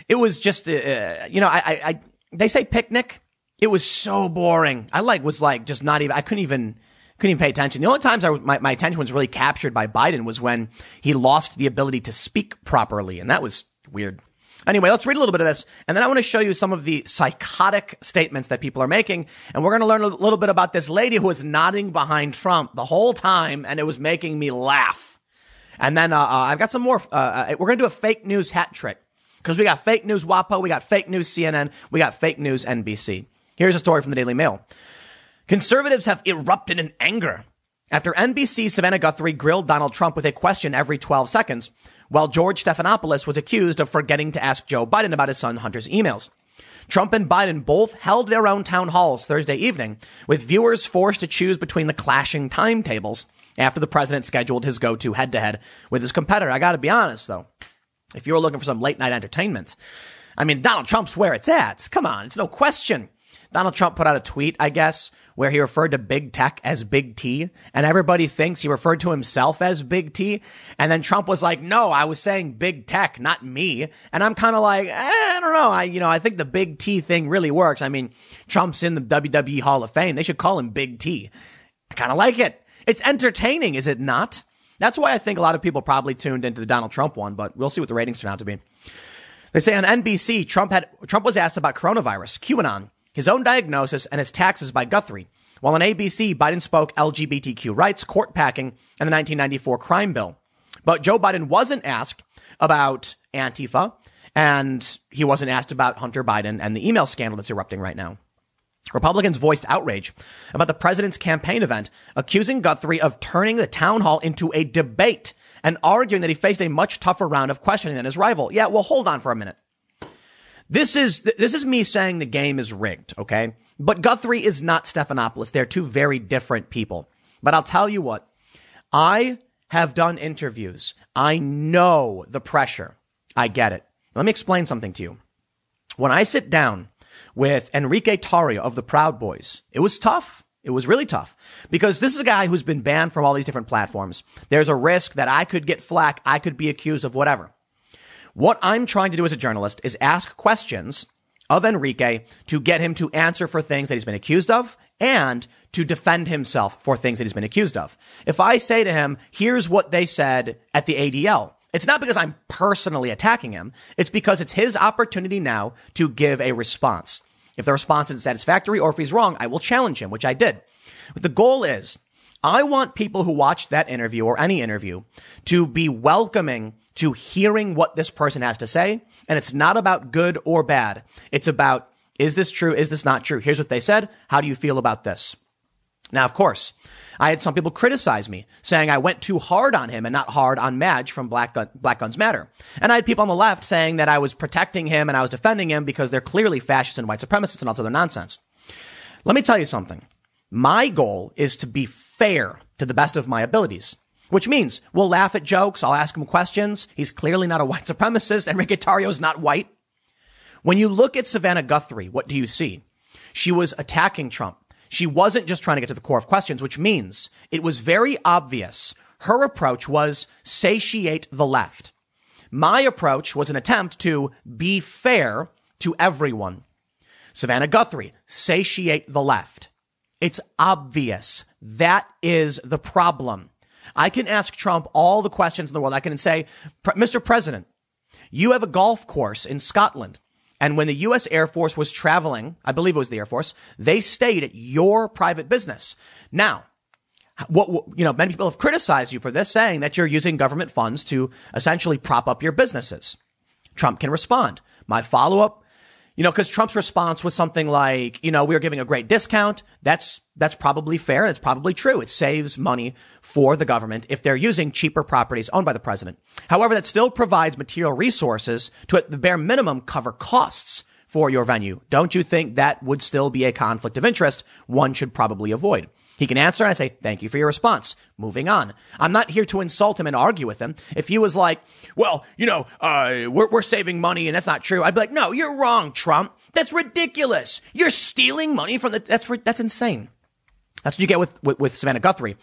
Speaker 1: it was just, uh, you know, I, I, they say picnic. It was so boring. I like was like just not even. I couldn't even couldn't even pay attention. The only times I my, my attention was really captured by Biden was when he lost the ability to speak properly, and that was weird. Anyway, let's read a little bit of this, and then I want to show you some of the psychotic statements that people are making, and we're going to learn a little bit about this lady who was nodding behind Trump the whole time, and it was making me laugh. And then uh, uh, I've got some more. Uh, uh we're going to do a fake news hat trick. Because we got fake news WAPO, we got fake news CNN, we got fake news NBC. Here's a story from the Daily Mail. Conservatives have erupted in anger after NBC Savannah Guthrie grilled Donald Trump with a question every 12 seconds, while George Stephanopoulos was accused of forgetting to ask Joe Biden about his son Hunter's emails. Trump and Biden both held their own town halls Thursday evening, with viewers forced to choose between the clashing timetables after the president scheduled his go-to head-to-head with his competitor. I gotta be honest though. If you're looking for some late night entertainment, I mean, Donald Trump's where it's at. Come on. It's no question. Donald Trump put out a tweet, I guess, where he referred to big tech as big T and everybody thinks he referred to himself as big T. And then Trump was like, no, I was saying big tech, not me. And I'm kind of like, eh, I don't know. I, you know, I think the big T thing really works. I mean, Trump's in the WWE Hall of Fame. They should call him big T. I kind of like it. It's entertaining, is it not? That's why I think a lot of people probably tuned into the Donald Trump one, but we'll see what the ratings turn out to be. They say on NBC, Trump had, Trump was asked about coronavirus, QAnon, his own diagnosis, and his taxes by Guthrie, while on ABC, Biden spoke LGBTQ rights, court packing, and the 1994 crime bill. But Joe Biden wasn't asked about Antifa, and he wasn't asked about Hunter Biden and the email scandal that's erupting right now. Republicans voiced outrage about the president's campaign event, accusing Guthrie of turning the town hall into a debate and arguing that he faced a much tougher round of questioning than his rival. Yeah, well, hold on for a minute. This is, this is me saying the game is rigged, okay? But Guthrie is not Stephanopoulos. They're two very different people. But I'll tell you what, I have done interviews. I know the pressure. I get it. Let me explain something to you. When I sit down with Enrique Tarrio of the Proud Boys, it was tough. It was really tough because this is a guy who's been banned from all these different platforms. There's a risk that I could get flack. I could be accused of whatever. What I'm trying to do as a journalist is ask questions of Enrique to get him to answer for things that he's been accused of and to defend himself for things that he's been accused of. If I say to him, here's what they said at the ADL, it's not because I'm personally attacking him. It's because it's his opportunity now to give a response. If the response isn't satisfactory or if he's wrong, I will challenge him, which I did. But the goal is I want people who watch that interview or any interview to be welcoming to hearing what this person has to say. And it's not about good or bad. It's about, is this true? Is this not true? Here's what they said. How do you feel about this? Now, of course, I had some people criticize me saying I went too hard on him and not hard on Maj from Black, Gun- Black Guns Matter. And I had people on the left saying that I was protecting him and I was defending him because they're clearly fascists and white supremacists and all this other nonsense. Let me tell you something. My goal is to be fair to the best of my abilities. Which means we'll laugh at jokes. I'll ask him questions. He's clearly not a white supremacist. Enrique Tarrio is not white. When you look at Savannah Guthrie, what do you see? She was attacking Trump. She wasn't just trying to get to the core of questions, which means it was very obvious her approach was satiate the left. My approach was an attempt to be fair to everyone. Savannah Guthrie, satiate the left. It's obvious. That is the problem. I can ask Trump all the questions in the world. I can say, Mr. President, you have a golf course in Scotland. And when the U.S. Air Force was traveling, I believe it was the Air Force, they stayed at your private business. Now, what, you know, many people have criticized you for this, saying that you're using government funds to essentially prop up your businesses. Trump can respond. My follow up you know, because Trump's response was something like, you know, we are giving a great discount. That's, that's probably fair. And it's probably true. It saves money for the government if they're using cheaper properties owned by the president. However, that still provides material resources to at the bare minimum cover costs for your venue. Don't you think that would still be a conflict of interest one should probably avoid? He can answer and I say, thank you for your response. Moving on. I'm not here to insult him and argue with him. If he was like, well, you know, uh, we're, we're saving money and that's not true. I'd be like, no, you're wrong, Trump. That's ridiculous. You're stealing money from the, that's, that's insane. That's what you get with, with, with Savannah Guthrie.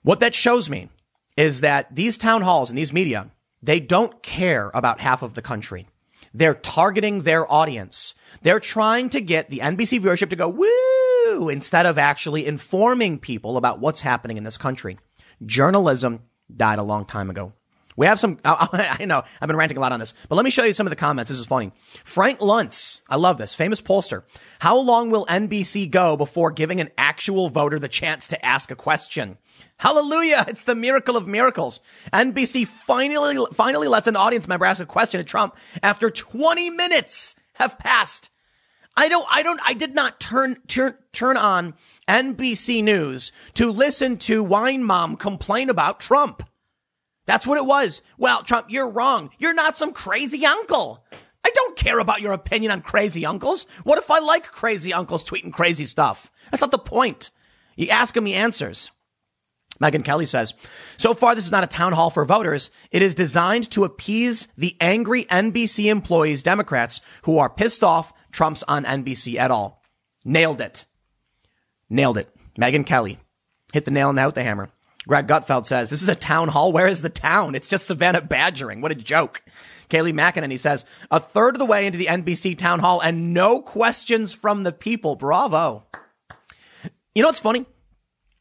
Speaker 1: What that shows me is that these town halls and these media, they don't care about half of the country. They're targeting their audience. They're trying to get the NBC viewership to go, woo! Instead of actually informing people about what's happening in this country. Journalism died a long time ago. We have some, I, know, I've been ranting a lot on this, but let me show you some of the comments. This is funny. Frank Luntz, I love this, famous pollster. How long will NBC go before giving an actual voter the chance to ask a question? Hallelujah. It's the miracle of miracles. NBC finally, finally lets an audience member ask a question to Trump after 20 minutes have passed. I don't, I don't, I did not turn, turn, turn on NBC News to listen to Wine Mom complain about Trump. That's what it was. Well, Trump, you're wrong. You're not some crazy uncle. I don't care about your opinion on crazy uncles. What if I like crazy uncles tweeting crazy stuff? That's not the point. You ask him, he answers. Megyn Kelly says, so far this is not a town hall for voters. It is designed to appease the angry NBC employees, Democrats, who are pissed off Trump's on NBC at all. Nailed it. Nailed it. Megyn Kelly hit the nail on the head with the hammer. Greg Gutfeld says, this is a town hall. Where is the town? It's just Savannah badgering. What a joke. Kaylee Kayleigh McEnany says, a third of the way into the NBC town hall and no questions from the people. Bravo. You know what's funny?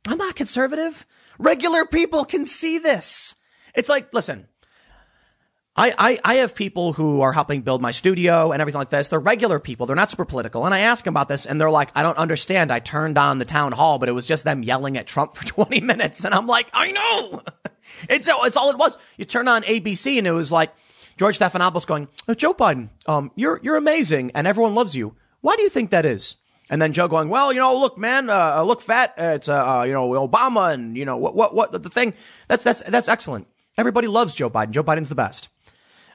Speaker 1: I'm not conservative. Regular people can see this. It's like, listen, I, I, I have people who are helping build my studio and everything like this. They're regular people. They're not super political. And I ask them about this and they're like, I don't understand. I turned on the town hall, but it was just them yelling at Trump for 20 minutes. And I'm like, I know. it's, it's all it was. You turn on ABC and it was like George Stephanopoulos going, oh, Joe Biden, um, you're, you're amazing and everyone loves you. Why do you think that is? And then Joe going, well, you know, look, man, uh, look fat. it's, uh, uh, you know, Obama and, you know, what, what, what, the thing. That's, that's, that's excellent. Everybody loves Joe Biden. Joe Biden's the best.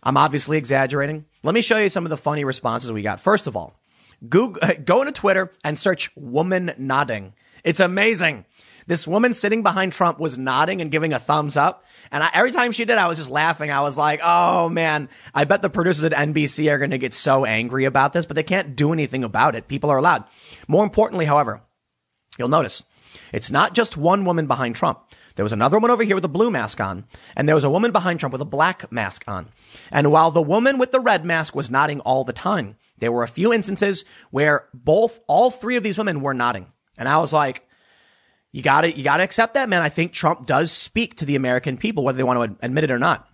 Speaker 1: I'm obviously exaggerating. Let me show you some of the funny responses we got. First of all, Google, go into Twitter and search woman nodding. It's amazing. This woman sitting behind Trump was nodding and giving a thumbs up. And I, every time she did, I was just laughing. I was like, oh man, I bet the producers at NBC are going to get so angry about this, but they can't do anything about it. People are allowed. More importantly, however, you'll notice it's not just one woman behind Trump. There was another woman over here with a blue mask on, and there was a woman behind Trump with a black mask on. And while the woman with the red mask was nodding all the time, there were a few instances where both, all three of these women were nodding. And I was like, you gotta, you gotta accept that, man. I think Trump does speak to the American people, whether they want to admit it or not.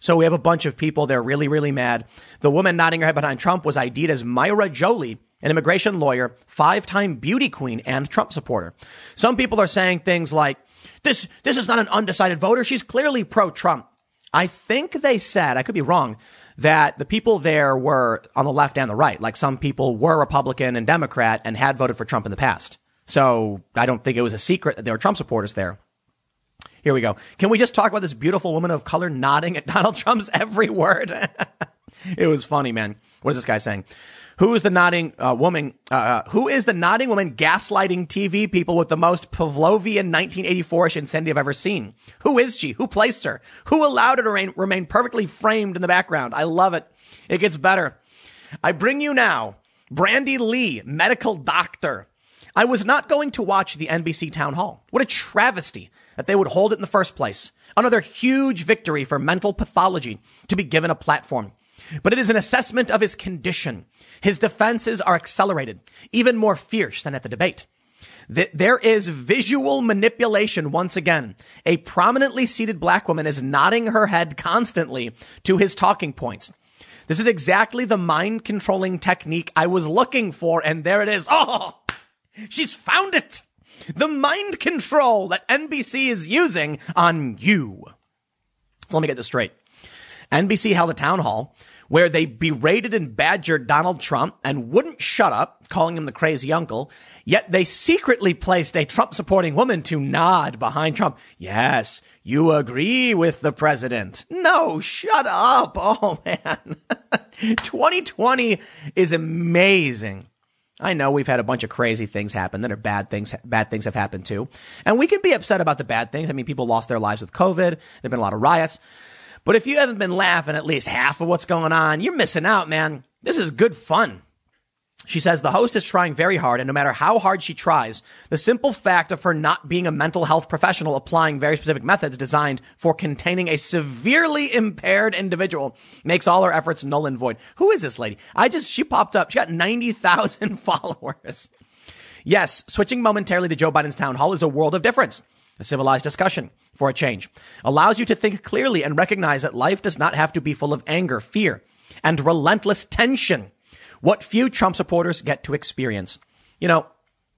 Speaker 1: So we have a bunch of people. They're really, really mad. The woman nodding her head behind Trump was ID'd as Mayra Joli, an immigration lawyer, five time beauty queen, and Trump supporter. Some people are saying things like, this, this is not an undecided voter. She's clearly pro Trump. I think they said, I could be wrong, that the people there were on the left and the right. Like some people were Republican and Democrat and had voted for Trump in the past. So I don't think it was a secret that there were Trump supporters there. Here we go. Can we just talk about this beautiful woman of color nodding at Donald Trump's every word? it was funny, man. What is this guy saying? Who is the nodding uh, woman? Uh, uh, who is the nodding woman gaslighting TV people with the most Pavlovian 1984ish insanity I've ever seen? Who is she? Who placed her? Who allowed her to remain perfectly framed in the background? I love it. It gets better. I bring you now Bandy Lee, medical doctor. I was not going to watch the NBC town hall. What a travesty that they would hold it in the first place. Another huge victory for mental pathology to be given a platform but it is an assessment of his condition. His defenses are accelerated, even more fierce than at the debate. There is visual manipulation once again. A prominently seated black woman is nodding her head constantly to his talking points. This is exactly the mind controlling technique I was looking for, and there it is. Oh, she's found it. The mind control that NBC is using on you. So let me get this straight. NBC held a town hall where they berated and badgered Donald Trump and wouldn't shut up, calling him the crazy uncle. Yet they secretly placed a Trump supporting woman to nod behind Trump. Yes, you agree with the president. No, shut up. Oh man. 2020 is amazing. I know we've had a bunch of crazy things happen that are bad things. Bad things have happened too. And we can be upset about the bad things. I mean, people lost their lives with COVID. There've been a lot of riots. But if you haven't been laughing at least half of what's going on, you're missing out, man. This is good fun. She says the host is trying very hard, and no matter how hard she tries, the simple fact of her not being a mental health professional applying very specific methods designed for containing a severely impaired individual makes all her efforts null and void. Who is this lady? I just, she popped up. She got 90,000 followers. Yes, switching momentarily to Joe Biden's town hall is a world of difference. A civilized discussion for a change allows you to think clearly and recognize that life does not have to be full of anger, fear, and relentless tension. What few Trump supporters get to experience. You know,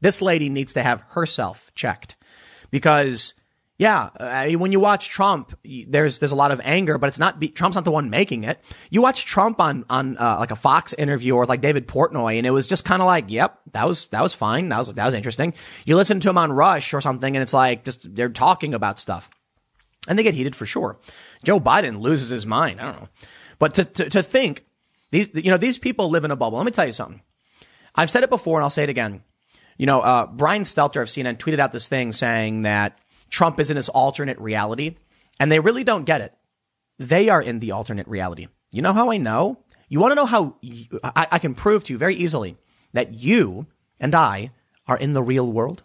Speaker 1: this lady needs to have herself checked because yeah, uh, when you watch Trump, there's there's a lot of anger, but it's not Trump's not the one making it. You watch Trump on on uh, like a Fox interview or like David Portnoy, and it was just kind of like, yep, that was that was fine, that was that was interesting. You listen to him on Rush or something, and it's like just they're talking about stuff, and they get heated for sure. Joe Biden loses his mind. I don't know, but to to, to think these you know these people live in a bubble. Let me tell you something. I've said it before, and I'll say it again. You know, uh, Brian Stelter of CNN tweeted out this thing saying that Trump is in his alternate reality, and they really don't get it. They are in the alternate reality. You know how I know? You want to know how you, I, I can prove to you very easily that you and I are in the real world,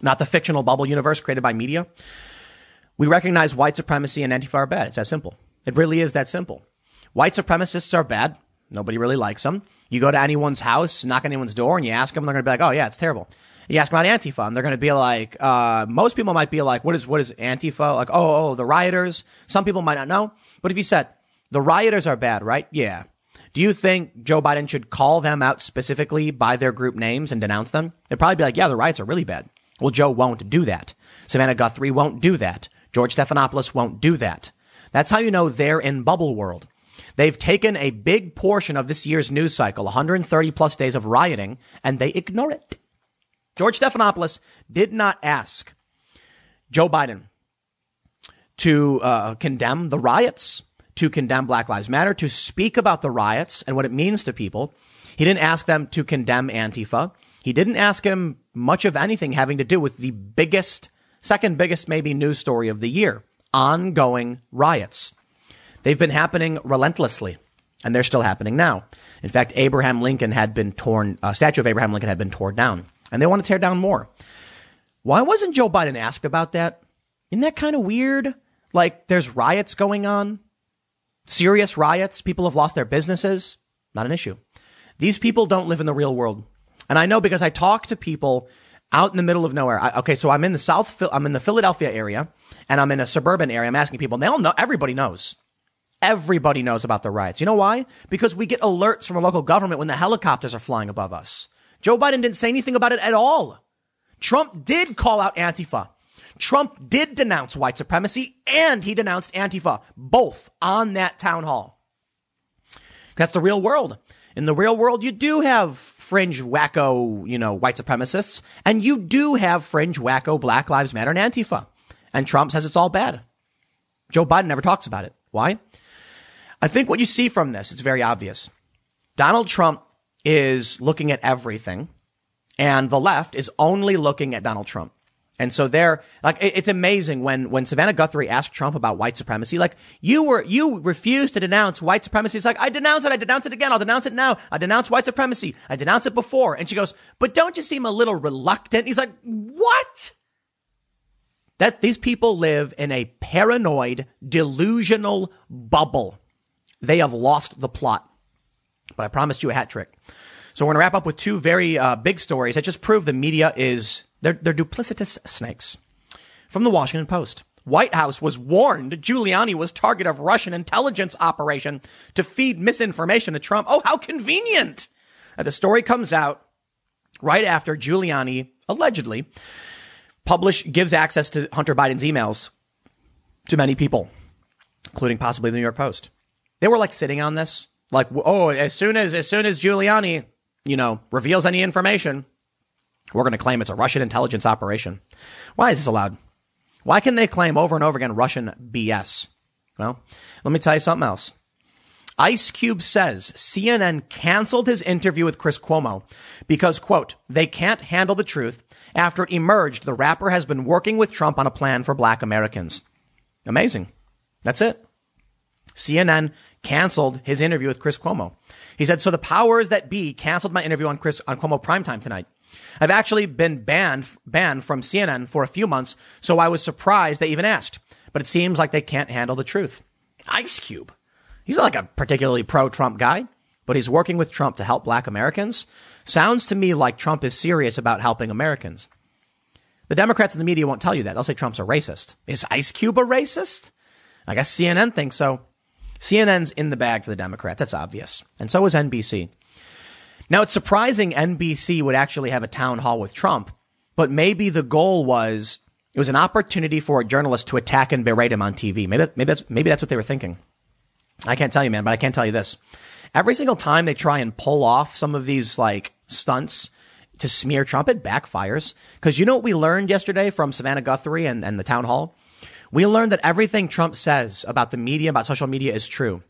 Speaker 1: not the fictional bubble universe created by media. We recognize white supremacy and Antifa are bad. It's that simple. It really is that simple. White supremacists are bad. Nobody really likes them. You go to anyone's house, knock on anyone's door, and you ask them, they're going to be like, oh, yeah, it's terrible. You ask about Antifa, and they're going to be like, uh, most people might be like, what is, what is Antifa? Like, oh, oh, the rioters. Some people might not know. But if you said, The rioters are bad, right? Yeah. Do you think Joe Biden should call them out specifically by their group names and denounce them? They'd probably be like, yeah, the riots are really bad. Well, Joe won't do that. Savannah Guthrie won't do that. George Stephanopoulos won't do that. That's how you know they're in bubble world. They've taken a big portion of this year's news cycle, 130 plus days of rioting, and they ignore it. George Stephanopoulos did not ask Joe Biden to uh, condemn the riots, to condemn Black Lives Matter, to speak about the riots and what it means to people. He didn't ask them to condemn Antifa. He didn't ask him much of anything having to do with the biggest, second biggest maybe news story of the year ongoing riots. They've been happening relentlessly, and they're still happening now. In fact, Abraham Lincoln had been torn, a statue of Abraham Lincoln had been torn down, and they want to tear down more. Why wasn't Joe Biden asked about that? Isn't that kind of weird? Like, there's riots going on, serious riots. People have lost their businesses. Not an issue. These people don't live in the real world. And I know because I talk to people out in the middle of nowhere. I, okay, so I'm in the South, I'm in the Philadelphia area, and I'm in a suburban area. I'm asking people, they all know, everybody knows. Everybody knows about the riots. You know why? Because we get alerts from a local government when the helicopters are flying above us. Joe Biden didn't say anything about it at all. Trump did call out Antifa. Trump did denounce white supremacy and he denounced Antifa, both on that town hall. That's the real world. In the real world, you do have fringe wacko, you know, white supremacists, and you do have fringe wacko Black Lives Matter and Antifa. And Trump says it's all bad. Joe Biden never talks about it. Why? I think what you see from this, it's very obvious. Donald Trump is looking at everything, and the left is only looking at Donald Trump. And so they're like, it's amazing when, when Savannah Guthrie asked Trump about white supremacy, like you were, you refused to denounce white supremacy. It's like, I denounce it. I denounce it again. I'll denounce it now. I denounce white supremacy. I denounce it before. And she goes, but don't you seem a little reluctant? He's like, what? That these people live in a paranoid, delusional bubble. They have lost the plot. But I promised you a hat trick. So we're going to wrap up with two very uh, big stories that just prove the media is they're, they're duplicitous snakes. From the Washington Post. White House was warned Giuliani was target of Russian intelligence operation to feed misinformation to Trump. Oh, how convenient! And the story comes out right after Giuliani allegedly publish gives access to Hunter Biden's emails to many people, including possibly the New York Post. They were like sitting on this, like, oh, as soon as as soon as Giuliani, you know, reveals any information, we're going to claim it's a Russian intelligence operation. Why is this allowed? Why can they claim over and over again Russian BS? Well, let me tell you something else. Ice Cube says CNN canceled his interview with Chris Cuomo because, quote, they can't handle the truth after it emerged the rapper has been working with Trump on a plan for black Americans. Amazing. That's it. CNN canceled his interview with Chris Cuomo. He said, so the powers that be canceled my interview on Chris, on Cuomo primetime tonight. I've actually been banned, banned from CNN for a few months, so I was surprised they even asked. But it seems like they can't handle the truth. Ice Cube. He's not like a particularly pro-Trump guy, but he's working with Trump to help black Americans. Sounds to me like Trump is serious about helping Americans. The Democrats and the media won't tell you that. They'll say Trump's a racist. Is Ice Cube a racist? I guess CNN thinks so. CNN's in the bag for the Democrats. That's obvious. And so is NBC. Now, it's surprising NBC would actually have a town hall with Trump, but maybe the goal was it was an opportunity for a journalist to attack and berate him on TV. Maybe, maybe that's, maybe that's what they were thinking. I can't tell you, man, but I can tell you this. Every single time they try and pull off some of these like stunts to smear Trump, it backfires. Cause you know what we learned yesterday from Savannah Guthrie and, and the town hall? We learned that everything Trump says about the media, about social media is true.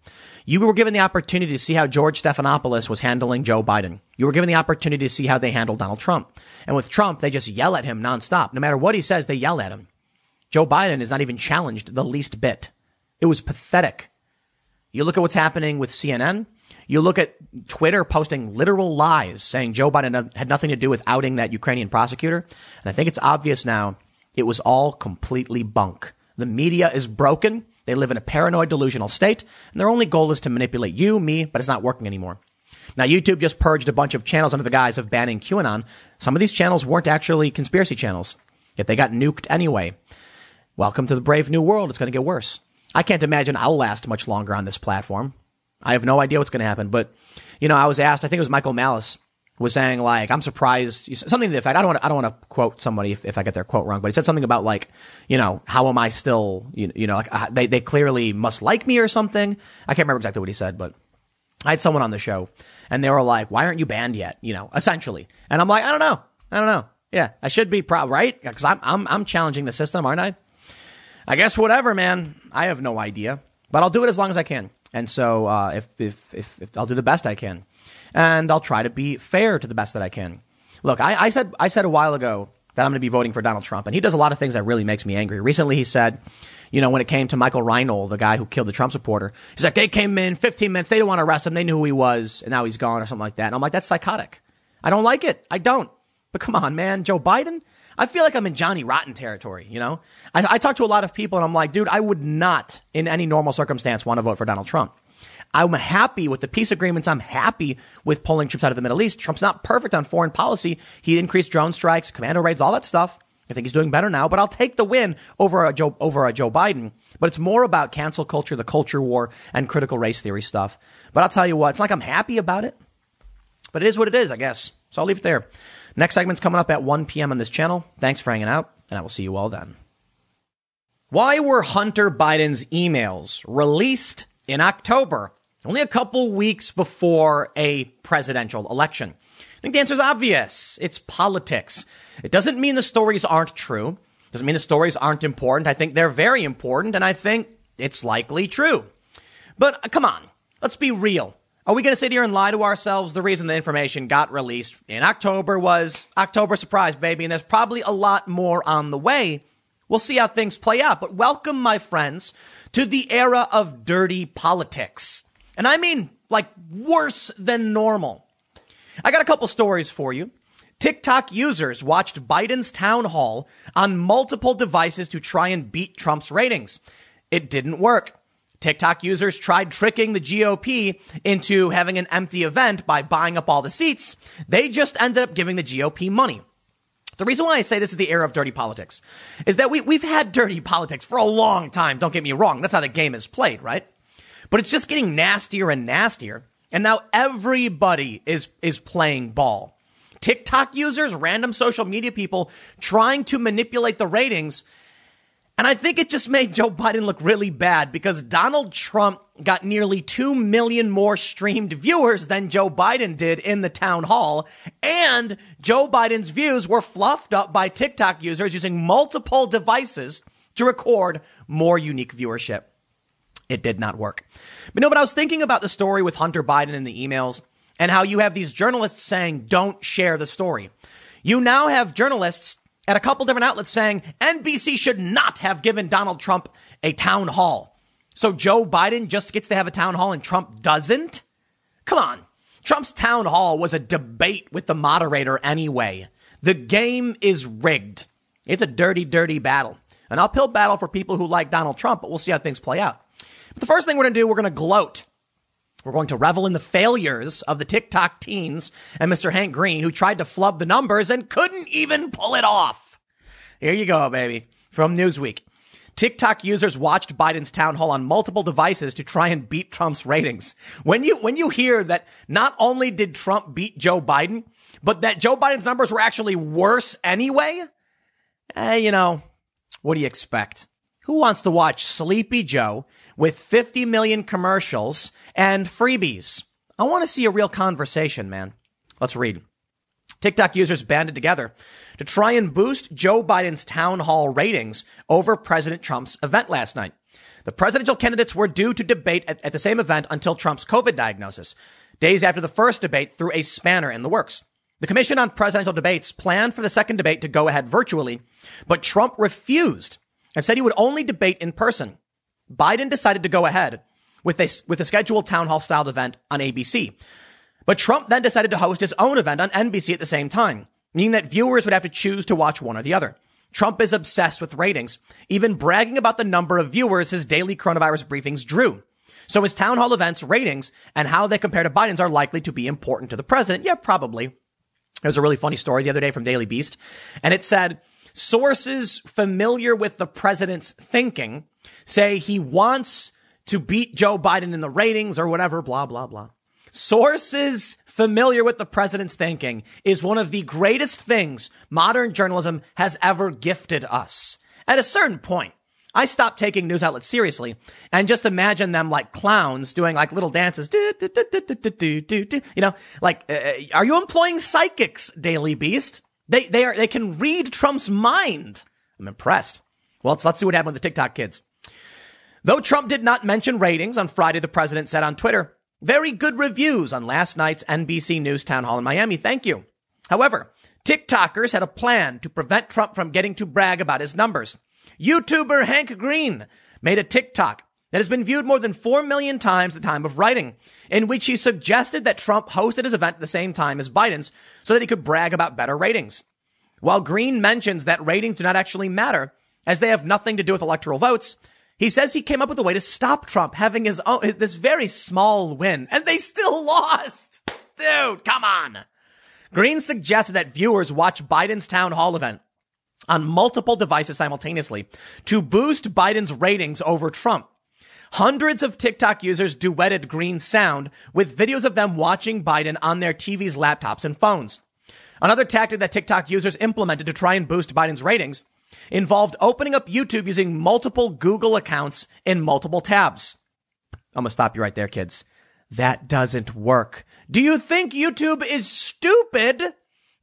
Speaker 1: You were given the opportunity to see how George Stephanopoulos was handling Joe Biden. You were given the opportunity to see how they handled Donald Trump. And with Trump, they just yell at him nonstop. No matter what he says, they yell at him. Joe Biden is not even challenged the least bit. It was pathetic. You look at what's happening with CNN. You look at Twitter posting literal lies saying Joe Biden had nothing to do with outing that Ukrainian prosecutor. And I think it's obvious now it was all completely bunk. The media is broken. They live in a paranoid, delusional state, and their only goal is to manipulate you, me, but it's not working anymore. Now, YouTube just purged a bunch of channels under the guise of banning QAnon. Some of these channels weren't actually conspiracy channels, yet they got nuked anyway. Welcome to the brave new world. It's going to get worse. I can't imagine I'll last much longer on this platform. I have no idea what's going to happen. But, you know, I was asked, I think it was Michael Malice was saying like, I'm surprised, something to the effect, I don't want to, I don't want to quote somebody if, if I get their quote wrong, but he said something about like, you know, how am I still, you, you know, like they, they clearly must like me or something. I can't remember exactly what he said, but I had someone on the show and they were like, why aren't you banned yet? You know, essentially. And I'm like, I don't know. I don't know. Yeah, I should be proud, right? Because I'm, I'm, I'm challenging the system, aren't I? I guess whatever, man. I have no idea, but I'll do it as long as I can. And so, uh, if, if, if, if, I'll do the best I can, and I'll try to be fair to the best that I can. Look, I, I said, I said a while ago that I'm going to be voting for Donald Trump, and he does a lot of things that really makes me angry. Recently, he said, you know, when it came to Michael Reinoehl, the guy who killed the Trump supporter, he's like, they came in 15 minutes, they didn't want to arrest him, they knew who he was, and now he's gone or something like that. And I'm like, that's psychotic. I don't like it. I don't. But come on, man, Joe Biden, I feel like I'm in Johnny Rotten territory, you know? I, I talk to a lot of people and I'm like, dude, I would not, in any normal circumstance, want to vote for Donald Trump. I'm happy with the peace agreements. I'm happy with pulling troops out of the Middle East. Trump's not perfect on foreign policy. He increased drone strikes, commando raids, all that stuff. I think he's doing better now, but I'll take the win over a Joe, over a Joe Biden. But it's more about cancel culture, the culture war, and critical race theory stuff. But I'll tell you what, it's like I'm happy about it, but it is what it is, I guess. So I'll leave it there. Next segment's coming up at 1 p.m. on this channel. Thanks for hanging out, and I will see you all then. Why were Hunter Biden's emails released in October, only a couple weeks before a presidential election? I think the answer is obvious. It's politics. It doesn't mean the stories aren't true. It doesn't mean the stories aren't important. I think they're very important, and I think it's likely true. But uh, come on, let's be real. Are we going to sit here and lie to ourselves? The reason the information got released in October was October surprise, baby, and there's probably a lot more on the way. We'll see how things play out. But welcome, my friends, to the era of dirty politics. And I mean, like, worse than normal. I got a couple stories for you. TikTok users watched Biden's town hall on multiple devices to try and beat Trump's ratings. It didn't work. TikTok users tried tricking the GOP into having an empty event by buying up all the seats. They just ended up giving the GOP money. The reason why I say this is the era of dirty politics is that we, we've had dirty politics for a long time. Don't get me wrong. That's how the game is played, right? But it's just getting nastier and nastier. And now everybody is, is playing ball. TikTok users, random social media people trying to manipulate the ratings and I think it just made Joe Biden look really bad because Donald Trump got nearly 2 million more streamed viewers than Joe Biden did in the town hall. And Joe Biden's views were fluffed up by TikTok users using multiple devices to record more unique viewership. It did not work. But no, but I was thinking about the story with Hunter Biden in the emails and how you have these journalists saying, don't share the story. You now have journalists at a couple different outlets saying NBC should not have given Donald Trump a town hall. So Joe Biden just gets to have a town hall and Trump doesn't? Come on. Trump's town hall was a debate with the moderator anyway. The game is rigged. It's a dirty, dirty battle. An uphill battle for people who like Donald Trump, but we'll see how things play out. But the first thing we're going to do, we're going to gloat we're going to revel in the failures of the TikTok teens and Mr. Hank Green, who tried to flub the numbers and couldn't even pull it off. Here you go, baby. From Newsweek. TikTok users watched Biden's town hall on multiple devices to try and beat Trump's ratings. When you, when you hear that not only did Trump beat Joe Biden, but that Joe Biden's numbers were actually worse anyway, eh, you know, what do you expect? Who wants to watch Sleepy Joe with 50 million commercials and freebies. I want to see a real conversation, man. Let's read. TikTok users banded together to try and boost Joe Biden's town hall ratings over President Trump's event last night. The presidential candidates were due to debate at, at, the same event until Trump's COVID diagnosis, days after the first debate threw a spanner in the works. The Commission on Presidential Debates planned for the second debate to go ahead virtually, but Trump refused and said he would only debate in person. Biden decided to go ahead with a, with a scheduled town hall styled event on ABC. But Trump then decided to host his own event on NBC at the same time, meaning that viewers would have to choose to watch one or the other. Trump is obsessed with ratings, even bragging about the number of viewers his daily coronavirus briefings drew. So his town hall events ratings and how they compare to Biden's are likely to be important to the president. Yeah, probably. There's a really funny story the other day from Daily Beast, and it said sources familiar with the president's thinking say he wants to beat Joe Biden in the ratings or whatever, blah, blah, blah. Sources familiar with the president's thinking is one of the greatest things modern journalism has ever gifted us. At a certain point, I stopped taking news outlets seriously and just imagine them like clowns doing like little dances. Do, do, do, you know, like, uh, uh, are you employing psychics, Daily Beast? They, they are, they can read Trump's mind. I'm impressed. Well, let's, let's see what happened with the TikTok kids. Though Trump did not mention ratings on Friday, the president said on Twitter, very good reviews on last night's NBC News town hall in Miami. Thank you. However, TikTokers had a plan to prevent Trump from getting to brag about his numbers. YouTuber Hank Green made a TikTok that has been viewed more than 4 million times the time of writing, in which he suggested that Trump hosted his event at the same time as Biden's so that he could brag about better ratings. While Green mentions that ratings do not actually matter, as they have nothing to do with electoral votes, he says he came up with a way to stop Trump having his own, this very small win, and they still lost. Dude, come on. Green suggested that viewers watch Biden's town hall event on multiple devices simultaneously to boost Biden's ratings over Trump. Hundreds of TikTok users duetted Green's sound with videos of them watching Biden on their TVs, laptops, and phones. Another tactic that TikTok users implemented to try and boost Biden's ratings involved opening up YouTube using multiple Google accounts in multiple tabs. I'm going to stop you right there, kids. That doesn't work. Do you think YouTube is stupid?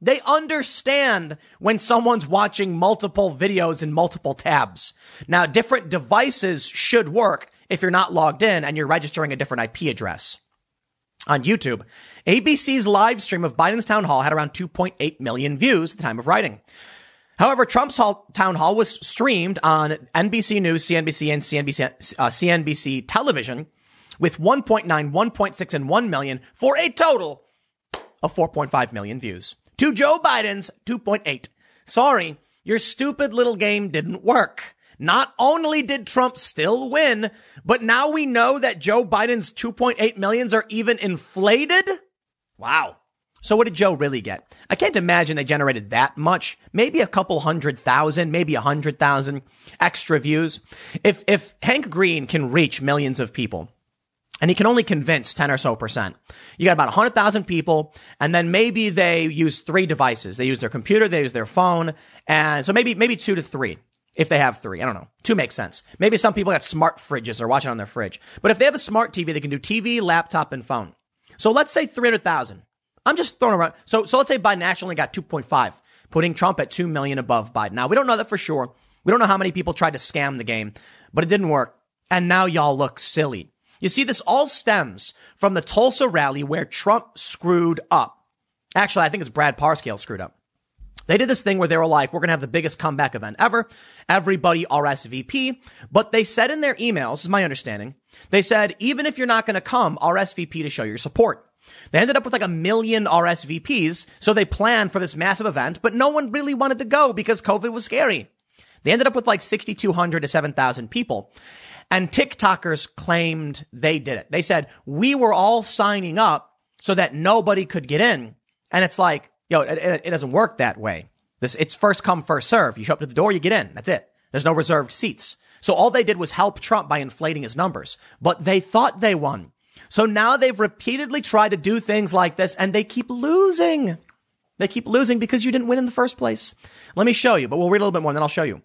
Speaker 1: They understand when someone's watching multiple videos in multiple tabs. Now, different devices should work if you're not logged in and you're registering a different IP address. On YouTube, ABC's live stream of Biden's town hall had around 2.8 million views at the time of writing. However, Trump's hall, town hall was streamed on NBC News, CNBC, and CNBC, uh, CNBC television with 1.9, 1.6, and 1 million for a total of 4.5 million views. To Joe Biden's 2.8. Sorry, your stupid little game didn't work. Not only did Trump still win, but now we know that Joe Biden's 2.8 millions are even inflated. Wow. So what did Joe really get? I can't imagine they generated that much. Maybe a couple hundred thousand, maybe a hundred thousand extra views. If, if Hank Green can reach millions of people, and he can only convince 10 or so percent. You got about 100,000 people, and then maybe they use three devices. They use their computer, they use their phone, and so maybe, maybe two to three. If they have three, I don't know. Two makes sense. Maybe some people got smart fridges. They're watching on their fridge. But if they have a smart TV, they can do TV, laptop, and phone. So let's say 300,000. I'm just throwing around. So, so let's say Biden actually got 2.5, putting Trump at 2 million above Biden. Now, we don't know that for sure. We don't know how many people tried to scam the game, but it didn't work. And now y'all look silly. You see, this all stems from the Tulsa rally where Trump screwed up. Actually, I think it's Brad Parscale screwed up. They did this thing where they were like, we're going to have the biggest comeback event ever. Everybody RSVP. But they said in their emails, this is my understanding, they said, even if you're not going to come, RSVP to show your support. They ended up with like a million RSVPs. So they planned for this massive event, but no one really wanted to go because COVID was scary. They ended up with like 6,200 to 7,000 people. And TikTokers claimed they did it. They said, we were all signing up so that nobody could get in. And it's like, yo, it, it, it doesn't work that way. This, it's first come, first serve. You show up to the door, you get in. That's it. There's no reserved seats. So all they did was help Trump by inflating his numbers, but they thought they won. So now they've repeatedly tried to do things like this and they keep losing. They keep losing because you didn't win in the first place. Let me show you, but we'll read a little bit more and then I'll show you.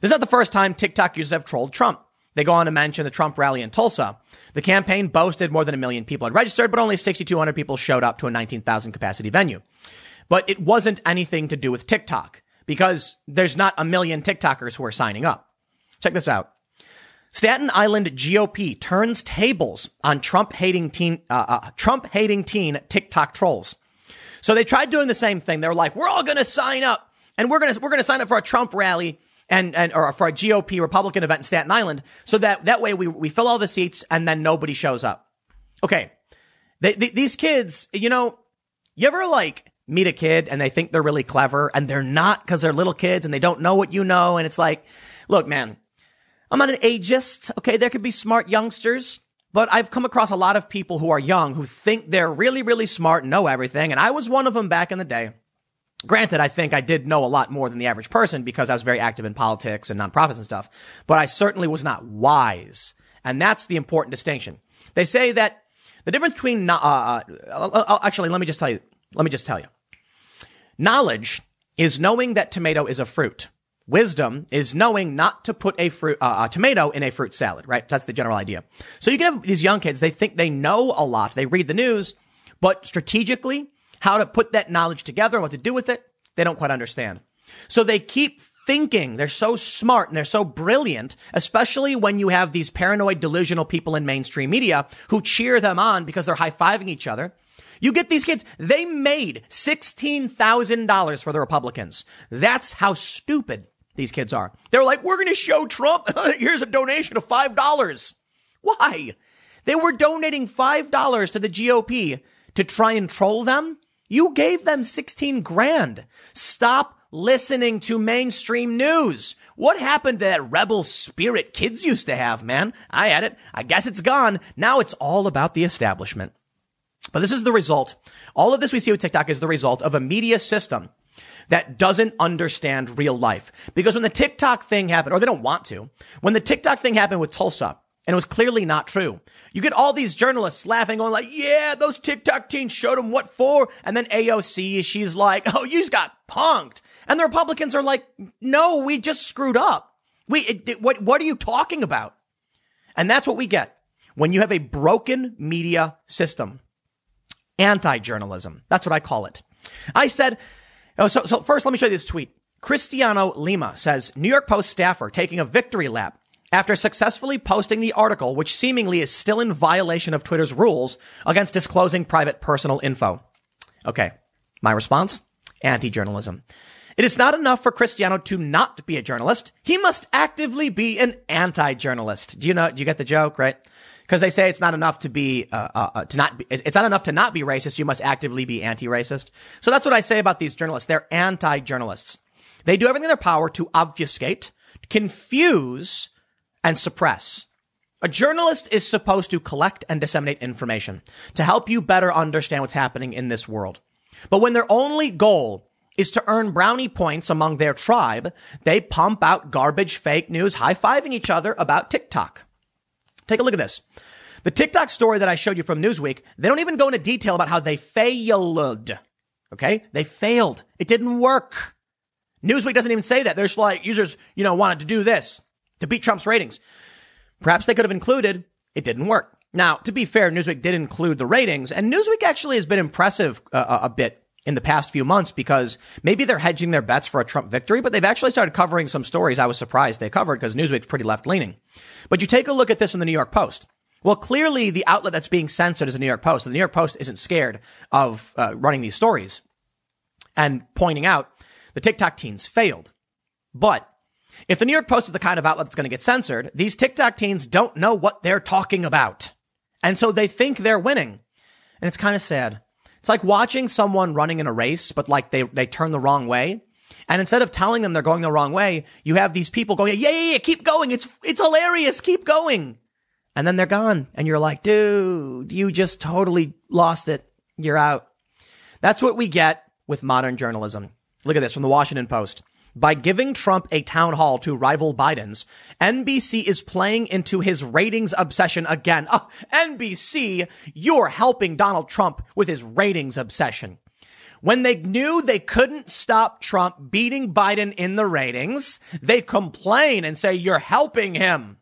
Speaker 1: This is not the first time TikTok users have trolled Trump. They go on to mention the Trump rally in Tulsa. The campaign boasted more than a million people had registered, but only 6,200 people showed up to a 19,000 capacity venue. But it wasn't anything to do with TikTok because there's not a million TikTokers who are signing up. Check this out. Staten Island GOP turns tables on Trump hating teen, uh, uh, Trump hating teen TikTok trolls. So they tried doing the same thing. They were like, we're all going to sign up and we're going to, we're going to sign up for a Trump rally and, and, or for a GOP Republican event in Staten Island. So that, that way we, we fill all the seats and then nobody shows up. Okay. They, they, these kids, you know, you ever like meet a kid and they think they're really clever and they're not because they're little kids and they don't know what you know. And it's like, look, man, I'm not an ageist. Okay. There could be smart youngsters, but I've come across a lot of people who are young who think they're really, really smart and know everything. And I was one of them back in the day. Granted, I think I did know a lot more than the average person because I was very active in politics and nonprofits and stuff, but I certainly was not wise. And that's the important distinction. They say that the difference between, uh, uh, uh, uh, actually, let me just tell you, let me just tell you. Knowledge is knowing that tomato is a fruit. Wisdom is knowing not to put a fruit, uh, a tomato in a fruit salad, right? That's the general idea. So you can have these young kids, they think they know a lot. They read the news, but strategically, how to put that knowledge together and what to do with it, they don't quite understand. So they keep thinking they're so smart and they're so brilliant, especially when you have these paranoid, delusional people in mainstream media who cheer them on because they're high fiving each other. You get these kids, they made $16,000 for the Republicans. That's how stupid these kids are. They're like, we're going to show Trump. Here's a donation of $5. Why? They were donating $5 to the GOP to try and troll them. You gave them 16 grand. Stop listening to mainstream news. What happened to that rebel spirit kids used to have, man? I had it. I guess it's gone. Now it's all about the establishment. But this is the result. All of this we see with TikTok is the result of a media system that doesn't understand real life. Because when the TikTok thing happened, or they don't want to, when the TikTok thing happened with Tulsa, and it was clearly not true. You get all these journalists laughing, going like, yeah, those TikTok teens showed them what for. And then AOC, she's like, oh, you just got punked. And the Republicans are like, no, we just screwed up. We, it, it, what, what are you talking about? And that's what we get when you have a broken media system. Anti-journalism. That's what I call it. I said, oh, so, so first let me show you this tweet. Cristiano Lima says, New York Post staffer taking a victory lap after successfully posting the article, which seemingly is still in violation of Twitter's rules against disclosing private personal info. Okay. My response? Anti-journalism. It is not enough for Cristiano to not be a journalist. He must actively be an anti-journalist. Do you know, do you get the joke, right? Because they say it's not enough to be, uh, uh, uh, to not be, it's not enough to not be racist. You must actively be anti-racist. So that's what I say about these journalists. They're anti-journalists. They do everything in their power to obfuscate, confuse, and suppress. A journalist is supposed to collect and disseminate information to help you better understand what's happening in this world. But when their only goal is to earn brownie points among their tribe, they pump out garbage fake news, high-fiving each other about TikTok. Take a look at this. The TikTok story that I showed you from Newsweek, they don't even go into detail about how they failed. Okay? They failed. It didn't work. Newsweek doesn't even say that. There's like users, you know, wanted to do this to beat Trump's ratings. Perhaps they could have included, it didn't work. Now, to be fair, Newsweek did include the ratings, and Newsweek actually has been impressive uh, a bit in the past few months because maybe they're hedging their bets for a Trump victory, but they've actually started covering some stories I was surprised they covered because Newsweek's pretty left leaning. But you take a look at this in the New York Post. Well, clearly the outlet that's being censored is the New York Post. The New York Post isn't scared of uh, running these stories and pointing out the TikTok teens failed. But if the New York Post is the kind of outlet that's going to get censored, these TikTok teens don't know what they're talking about. And so they think they're winning. And it's kind of sad. It's like watching someone running in a race, but like they, they turn the wrong way. And instead of telling them they're going the wrong way, you have these people going, yeah, yeah, yeah, keep going. It's, it's hilarious. Keep going. And then they're gone. And you're like, dude, you just totally lost it. You're out. That's what we get with modern journalism. Look at this from the Washington Post. By giving Trump a town hall to rival Biden's, NBC is playing into his ratings obsession again. Oh, NBC, you're helping Donald Trump with his ratings obsession. When they knew they couldn't stop Trump beating Biden in the ratings, they complain and say, you're helping him.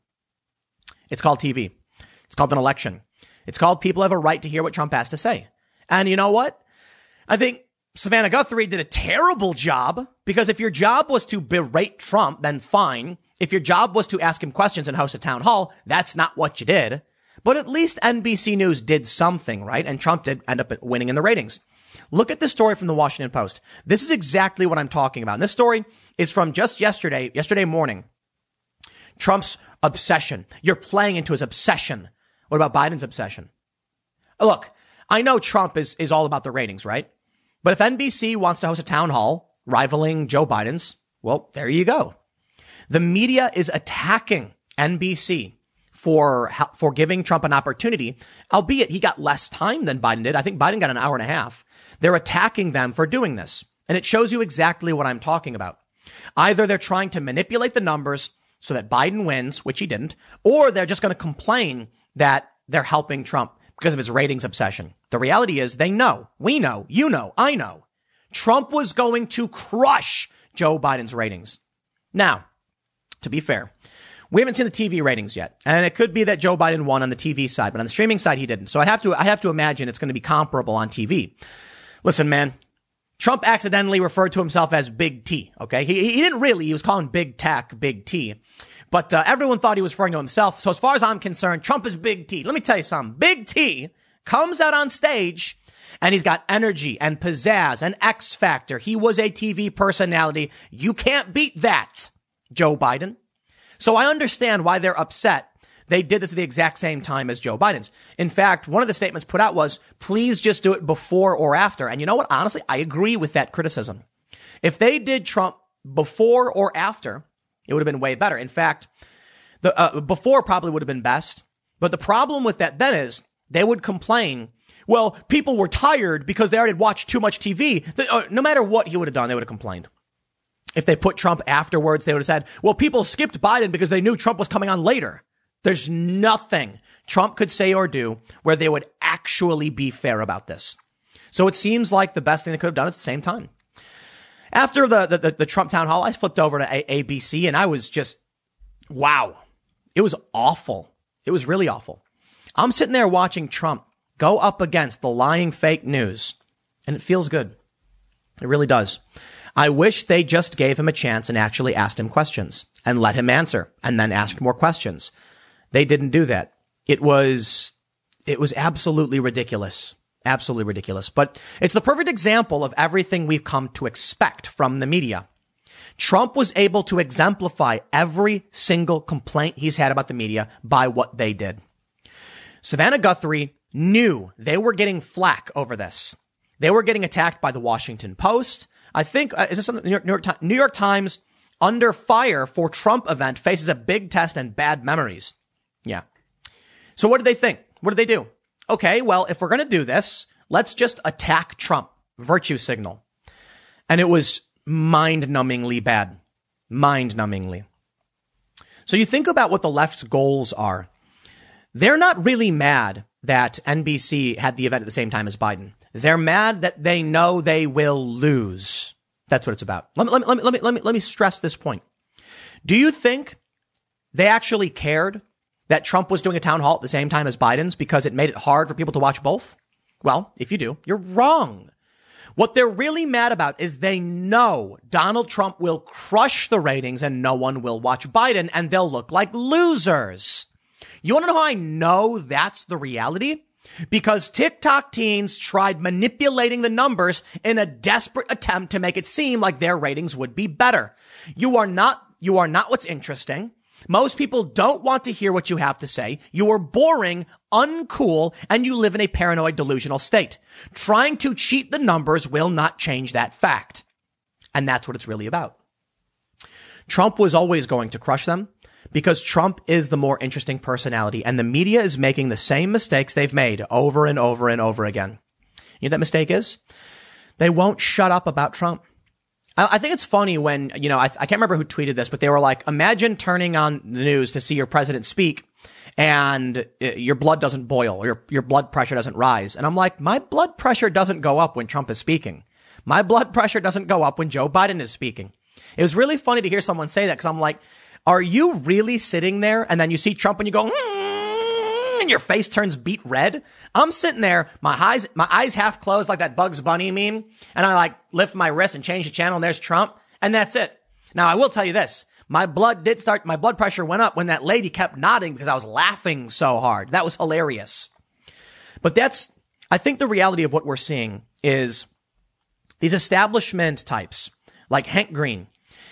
Speaker 1: It's called TV. It's called an election. It's called people have a right to hear what Trump has to say. And you know what? I think Savannah Guthrie did a terrible job because if your job was to berate Trump, then fine. If your job was to ask him questions and host a town hall, that's not what you did. But at least NBC News did something, right? And Trump did end up winning in the ratings. Look at this story from the Washington Post. This is exactly what I'm talking about. And this story is from just yesterday, yesterday morning. Trump's obsession. You're playing into his obsession. What about Biden's obsession? Look, I know Trump is, is all about the ratings, right? But if NBC wants to host a town hall rivaling Joe Biden's, well, there you go. The media is attacking NBC for, for giving Trump an opportunity, albeit he got less time than Biden did. I think Biden got an hour and a half. They're attacking them for doing this. And it shows you exactly what I'm talking about. Either they're trying to manipulate the numbers so that Biden wins, which he didn't, or they're just going to complain that they're helping Trump because of his ratings obsession. The reality is they know, we know, you know, I know. Trump was going to crush Joe Biden's ratings. Now, to be fair, we haven't seen the TV ratings yet, and it could be that Joe Biden won on the TV side, but on the streaming side he didn't. So I have to I have to imagine it's going to be comparable on TV. Listen, man, Trump accidentally referred to himself as Big T. Okay, he he didn't really. He was calling Big Tech Big T, but uh, everyone thought he was referring to himself. So as far as I'm concerned, Trump is Big T. Let me tell you something. Big T comes out on stage. And he's got energy and pizzazz and X factor. He was a TV personality. You can't beat that, Joe Biden. So I understand why they're upset. They did this at the exact same time as Joe Biden's. In fact, one of the statements put out was, please just do it before or after. And you know what? Honestly, I agree with that criticism. If they did Trump before or after, it would have been way better. In fact, the uh, before probably would have been best. But the problem with that then is they would complain. Well, people were tired because they already watched too much TV. Uh, no matter what he would have done, they would have complained. If they put Trump afterwards, they would have said, well, people skipped Biden because they knew Trump was coming on later. There's nothing Trump could say or do where they would actually be fair about this. So it seems like the best thing they could have done at the same time. After the, the, the Trump town hall, I flipped over to a- ABC and I was just, wow. It was awful. It was really awful. I'm sitting there watching Trump go up against the lying fake news and it feels good. It really does. I wish they just gave him a chance and actually asked him questions and let him answer and then asked more questions. They didn't do that. It was, it was absolutely ridiculous. Absolutely ridiculous. But it's the perfect example of everything we've come to expect from the media. Trump was able to exemplify every single complaint he's had about the media by what they did. Savannah Guthrie knew they were getting flack over this. They were getting attacked by the Washington Post. I think, uh, is this something New York, New York, New York Times under fire for Trump event faces a big test and bad memories. Yeah. So what did they think? What did they do? Okay, well, if we're going to do this, let's just attack Trump. Virtue signal. And it was mind numbingly bad. Mind numbingly. So you think about what the left's goals are. They're not really mad that NBC had the event at the same time as Biden. They're mad that they know they will lose. That's what it's about. Let me, let me, let me, let me, let me, stress this point. Do you think they actually cared that Trump was doing a town hall at the same time as Biden's because it made it hard for people to watch both? Well, if you do, you're wrong. What they're really mad about is they know Donald Trump will crush the ratings and no one will watch Biden and they'll look like losers. You want to know how I know that's the reality? because TikTok teens tried manipulating the numbers in a desperate attempt to make it seem like their ratings would be better. You are not, you are not what's interesting. Most people don't want to hear what you have to say. You are boring, uncool, and you live in a paranoid delusional state. Trying to cheat the numbers will not change that fact. And that's what it's really about. Trump was always going to crush them because Trump is the more interesting personality and the media is making the same mistakes they've made over and over and over again. You know that mistake is? They won't shut up about Trump. I, think it's funny when, you know, I, I can't remember who tweeted this, but they were like, imagine turning on the news to see your president speak and uh, your blood doesn't boil, your, your blood pressure doesn't rise. And I'm like, my blood pressure doesn't go up when Trump is speaking. My blood pressure doesn't go up when Joe Biden is speaking. It was really funny to hear someone say that because I'm like, are you really sitting there and then you see Trump and you go, mm, and your face turns beet red? I'm sitting there, my eyes, my eyes half closed like that Bugs Bunny meme. And I like lift my wrist and change the channel and there's Trump. And that's it. Now I will tell you this. My blood did start, my blood pressure went up when that lady kept nodding because I was laughing so hard. That was hilarious. But that's, I think the reality of what we're seeing is these establishment types like Hank Green,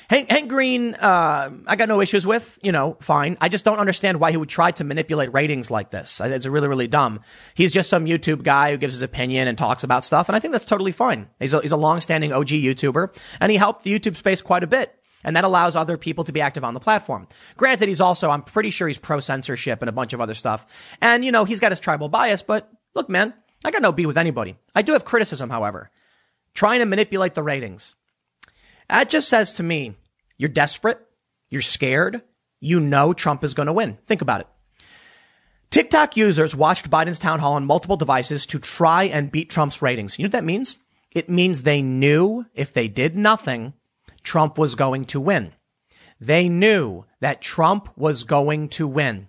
Speaker 1: Hank, Hank Green, uh, I got no issues with, you know, fine. I just don't understand why he would try to manipulate ratings like this. It's really, really dumb. He's just some YouTube guy who gives his opinion and talks about stuff. And I think that's totally fine. He's a, he's a long-standing OG YouTuber and he helped the YouTube space quite a bit. And that allows other people to be active on the platform. Granted, he's also, I'm pretty sure he's pro censorship and a bunch of other stuff. And, you know, he's got his tribal bias, but look, man, I got no beef with anybody. I do have criticism, however. trying to manipulate the ratings. That just says to me, you're desperate. You're scared. You know Trump is going to win. Think about it. TikTok users watched Biden's town hall on multiple devices to try and beat Trump's ratings. You know what that means? It means they knew if they did nothing, Trump was going to win. They knew that Trump was going to win.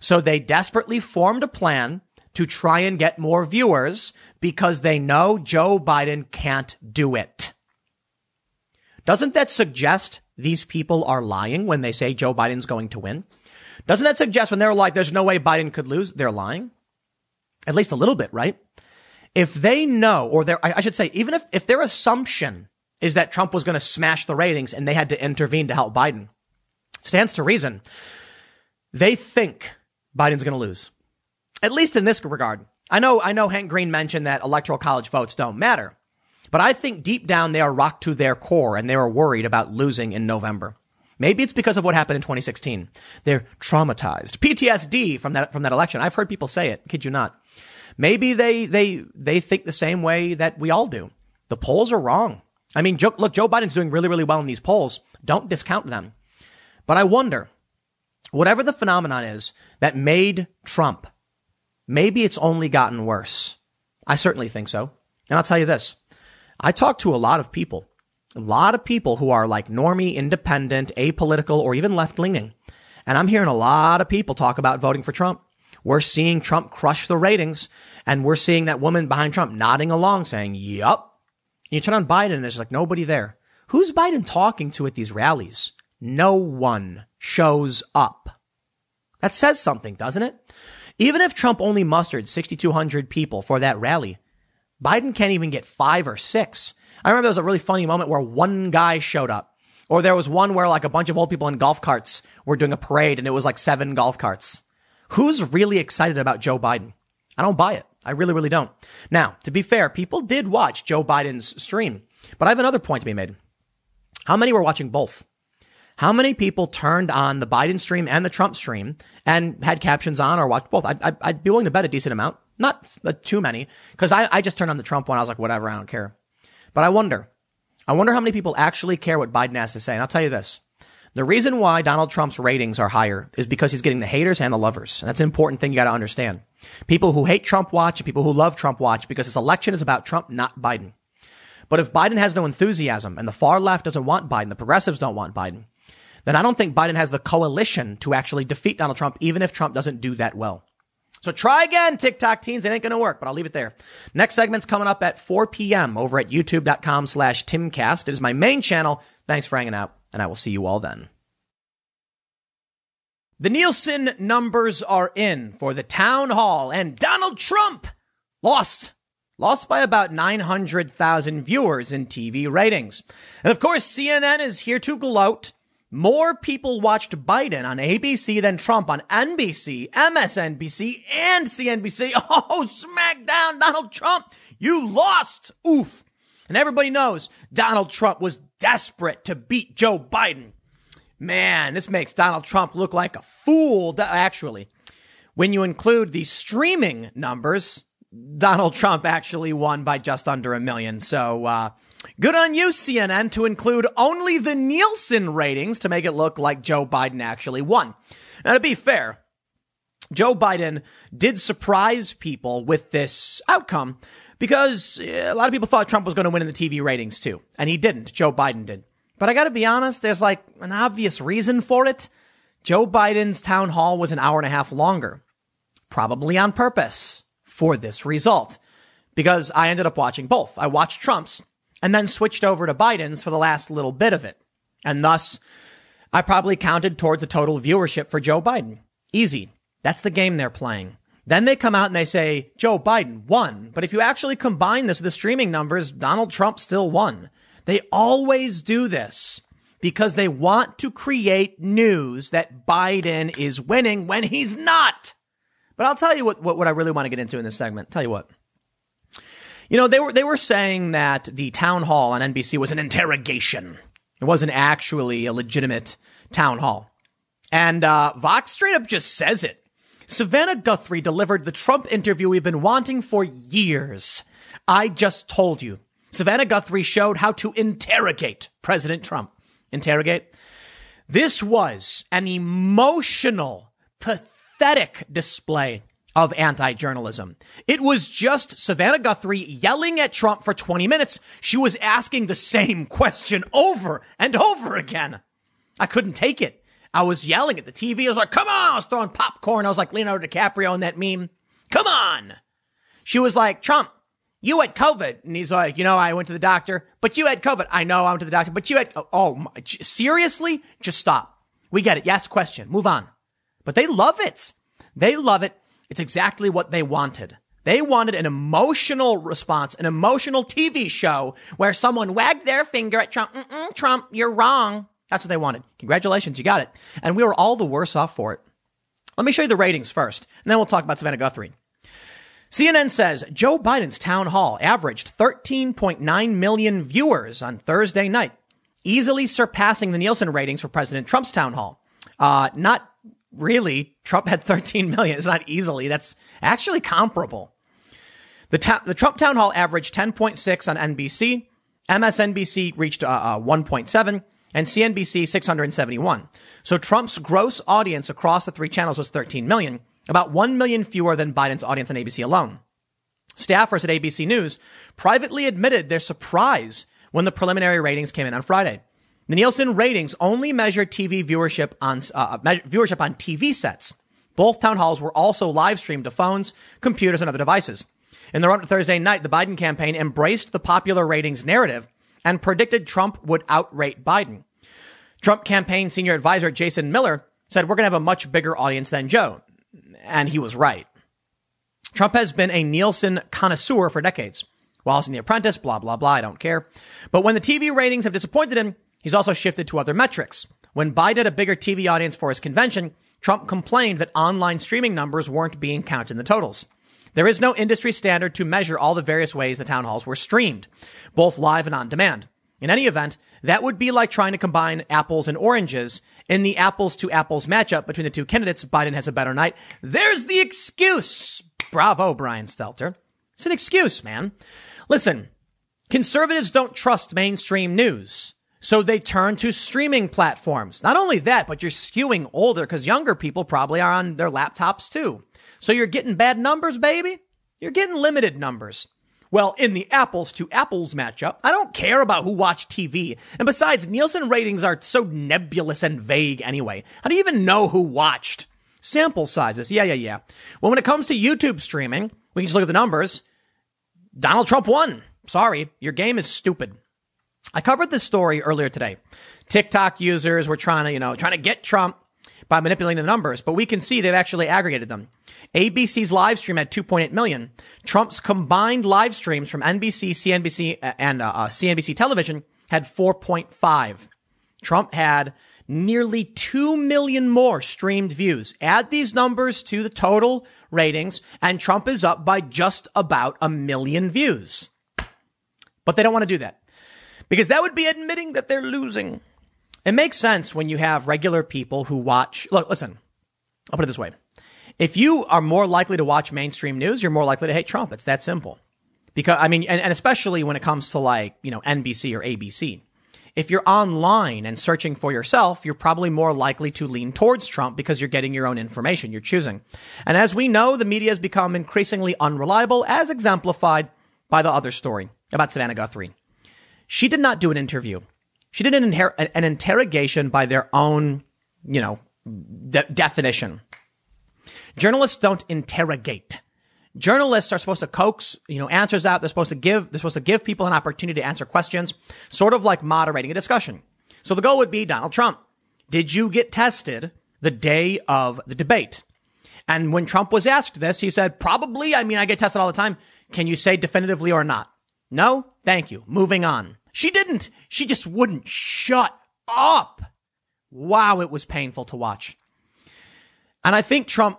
Speaker 1: So they desperately formed a plan to try and get more viewers because they know Joe Biden can't do it. Doesn't that suggest these people are lying when they say Joe Biden's going to win? Doesn't that suggest when they're like, there's no way Biden could lose, they're lying? At least a little bit, right? If they know, or I should say, even if, if their assumption is that Trump was going to smash the ratings and they had to intervene to help Biden, stands to reason. They think Biden's going to lose. At least in this regard. I know, I know Hank Green mentioned that electoral college votes don't matter. But I think deep down they are rocked to their core and they are worried about losing in November. Maybe it's because of what happened in 2016. They're traumatized. PTSD from that, from that election. I've heard people say it. Kid you not. Maybe they, they, they think the same way that we all do. The polls are wrong. I mean, Joe, look, Joe Biden's doing really, really well in these polls. Don't discount them. But I wonder, whatever the phenomenon is that made Trump, maybe it's only gotten worse. I certainly think so. And I'll tell you this. I talk to a lot of people, a lot of people who are like normie, independent, apolitical, or even left leaning. And I'm hearing a lot of people talk about voting for Trump. We're seeing Trump crush the ratings and we're seeing that woman behind Trump nodding along saying, yup. You turn on Biden and there's like nobody there. Who's Biden talking to at these rallies? No one shows up. That says something, doesn't it? Even if Trump only mustered 6,200 people for that rally, Biden can't even get five or six. I remember there was a really funny moment where one guy showed up. Or there was one where like a bunch of old people in golf carts were doing a parade and it was like seven golf carts. Who's really excited about Joe Biden? I don't buy it. I really, really don't. Now, to be fair, people did watch Joe Biden's stream, but I have another point to be made. How many were watching both? How many people turned on the Biden stream and the Trump stream and had captions on or watched both? I'd, I'd be willing to bet a decent amount. Not too many, because I, I just turned on the Trump one. I was like, whatever, I don't care. But I wonder, I wonder how many people actually care what Biden has to say. And I'll tell you this. The reason why Donald Trump's ratings are higher is because he's getting the haters and the lovers. And that's an important thing you got to understand. People who hate Trump watch and people who love Trump watch because this election is about Trump, not Biden. But if Biden has no enthusiasm and the far left doesn't want Biden, the progressives don't want Biden, then I don't think Biden has the coalition to actually defeat Donald Trump, even if Trump doesn't do that well. So try again, TikTok teens. It ain't going to work, but I'll leave it there. Next segment's coming up at 4 p.m. over at youtube.com slash timcast. It is my main channel. Thanks for hanging out, and I will see you all then. The Nielsen numbers are in for the town hall, and Donald Trump lost. Lost by about 900,000 viewers in TV ratings. And of course, CNN is here to gloat more people watched Biden on ABC than Trump on NBC, MSNBC, and CNBC. Oh, smackdown, Donald Trump. You lost. Oof. And everybody knows Donald Trump was desperate to beat Joe Biden. Man, this makes Donald Trump look like a fool, actually. When you include the streaming numbers, Donald Trump actually won by just under a million. So, uh, Good on you, CNN, to include only the Nielsen ratings to make it look like Joe Biden actually won. Now, to be fair, Joe Biden did surprise people with this outcome because eh, a lot of people thought Trump was going to win in the TV ratings too. And he didn't. Joe Biden did. But I got to be honest, there's like an obvious reason for it. Joe Biden's town hall was an hour and a half longer, probably on purpose for this result. Because I ended up watching both. I watched Trump's and then switched over to Biden's for the last little bit of it. And thus, I probably counted towards the total viewership for Joe Biden. Easy. That's the game they're playing. Then they come out and they say, Joe Biden won. But if you actually combine this with the streaming numbers, Donald Trump still won. They always do this because they want to create news that Biden is winning when he's not. But I'll tell you what, what, what I really want to get into in this segment. Tell you what. You know, they were they were saying that the town hall on NBC was an interrogation. It wasn't actually a legitimate town hall. And uh, Vox straight up just says it. Savannah Guthrie delivered the Trump interview we've been wanting for years. I just told you. Savannah Guthrie showed how to interrogate President Trump. Interrogate? This was an emotional, pathetic display of anti-journalism. It was just Savannah Guthrie yelling at Trump for 20 minutes. She was asking the same question over and over again. I couldn't take it. I was yelling at the TV. I was like, come on. I was throwing popcorn. I was like Leonardo DiCaprio in that meme. Come on. She was like, Trump, you had COVID. And he's like, you know, I went to the doctor, but you had COVID. I know I went to the doctor, but you had, oh, oh my, seriously? Just stop. We get it. Yes, question. Move on. But they love it. They love it. It's exactly what they wanted. They wanted an emotional response, an emotional TV show where someone wagged their finger at Trump. Trump, you're wrong. That's what they wanted. Congratulations, you got it. And we were all the worse off for it. Let me show you the ratings first, and then we'll talk about Savannah Guthrie. CNN says Joe Biden's town hall averaged 13.9 million viewers on Thursday night, easily surpassing the Nielsen ratings for President Trump's town hall. Uh, not really. Trump had 13 million. It's not easily. That's actually comparable. The, ta- the Trump town hall averaged 10.6 on NBC. MSNBC reached uh, uh, 1.7 and CNBC 671. So Trump's gross audience across the three channels was 13 million, about 1 million fewer than Biden's audience on ABC alone. Staffers at ABC News privately admitted their surprise when the preliminary ratings came in on Friday. The Nielsen ratings only measure TV viewership on uh, viewership on TV sets. Both town halls were also live streamed to phones, computers, and other devices. In the run to Thursday night, the Biden campaign embraced the popular ratings narrative and predicted Trump would outrate Biden. Trump campaign senior advisor Jason Miller said, we're going to have a much bigger audience than Joe. And he was right. Trump has been a Nielsen connoisseur for decades. Wallace and the Apprentice, blah, blah, blah. I don't care. But when the TV ratings have disappointed him, he's also shifted to other metrics. When Biden had a bigger TV audience for his convention, Trump complained that online streaming numbers weren't being counted in the totals. There is no industry standard to measure all the various ways the town halls were streamed, both live and on demand. In any event, that would be like trying to combine apples and oranges in the apples to apples matchup between the two candidates. Biden has a better night. There's the excuse. Bravo, Brian Stelter. It's an excuse, man. Listen, conservatives don't trust mainstream news. So they turn to streaming platforms. Not only that, but you're skewing older because younger people probably are on their laptops too. So you're getting bad numbers, baby. You're getting limited numbers. Well, in the apples to apples matchup, I don't care about who watched TV. And besides, Nielsen ratings are so nebulous and vague anyway. How do you even know who watched? Sample sizes. Yeah, yeah, yeah. Well, when it comes to YouTube streaming, we can just look at the numbers. Donald Trump won. Sorry, your game is stupid. I covered this story earlier today. TikTok users were trying to, you know, trying to get Trump by manipulating the numbers, but we can see they've actually aggregated them. ABC's live stream had 2.8 million. Trump's combined live streams from NBC, CNBC, and uh, uh CNBC television had 4.5. Trump had nearly 2 million more streamed views. Add these numbers to the total ratings, and Trump is up by just about a million views. But they don't want to do that because that would be admitting that they're losing. It makes sense when you have regular people who watch. Look, listen, I'll put it this way. If you are more likely to watch mainstream news, you're more likely to hate Trump. It's that simple. Because, I mean, and, and especially when it comes to like, you know, NBC or ABC. If you're online and searching for yourself, you're probably more likely to lean towards Trump because you're getting your own information. You're choosing. And as we know, the media has become increasingly unreliable as exemplified by the other story about Savannah Guthrie. She did not do an interview. She did an, an interrogation by their own, you know, de- definition. Journalists don't interrogate. Journalists are supposed to coax, you know, answers out. They're supposed to give, they're supposed to give people an opportunity to answer questions, sort of like moderating a discussion. So the goal would be Donald Trump. Did you get tested the day of the debate? And when Trump was asked this, he said, probably. I mean, I get tested all the time. Can you say definitively or not? No? Thank you. Moving on. She didn't. She just wouldn't shut up. Wow, it was painful to watch. And I think Trump,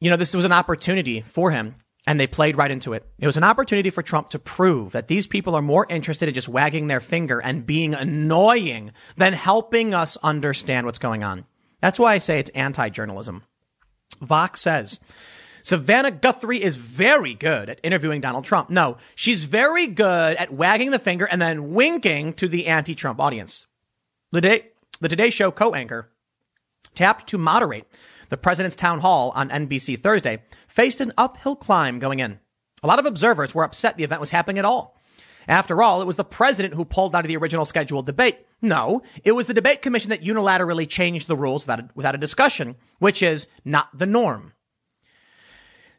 Speaker 1: you know, this was an opportunity for him and they played right into it. It was an opportunity for Trump to prove that these people are more interested in just wagging their finger and being annoying than helping us understand what's going on. That's why I say it's anti-journalism. Vox says Savannah Guthrie is very good at interviewing Donald Trump. No, she's very good at wagging the finger and then winking to the anti-Trump audience. The Today, the Today Show co-anchor tapped to moderate the president's town hall on NBC Thursday faced an uphill climb going in. A lot of observers were upset the event was happening at all. After all, it was the president who pulled out of the original scheduled debate. No, it was the debate commission that unilaterally changed the rules without a, without a discussion, which is not the norm.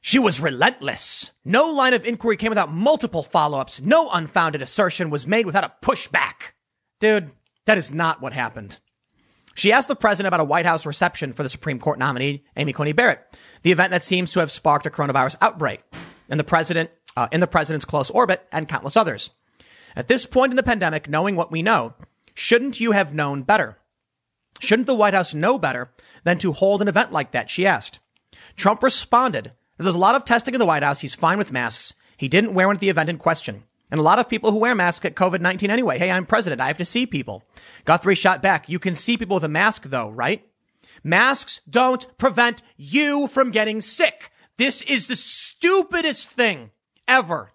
Speaker 1: She was relentless. No line of inquiry came without multiple follow-ups. No unfounded assertion was made without a pushback. Dude, that is not what happened. She asked the president about a White House reception for the Supreme Court nominee, Amy Coney Barrett, the event that seems to have sparked a coronavirus outbreak, and the president, uh, in the president's close orbit, and countless others. At this point in the pandemic, knowing what we know, shouldn't you have known better? Shouldn't the White House know better than to hold an event like that? She asked. Trump responded there's a lot of testing in the White House. He's fine with masks. He didn't wear one at the event in question. And a lot of people who wear masks get COVID-19 anyway. Hey, I'm president. I have to see people. Guthrie shot back. You can see people with a mask though, right? Masks don't prevent you from getting sick. This is the stupidest thing ever.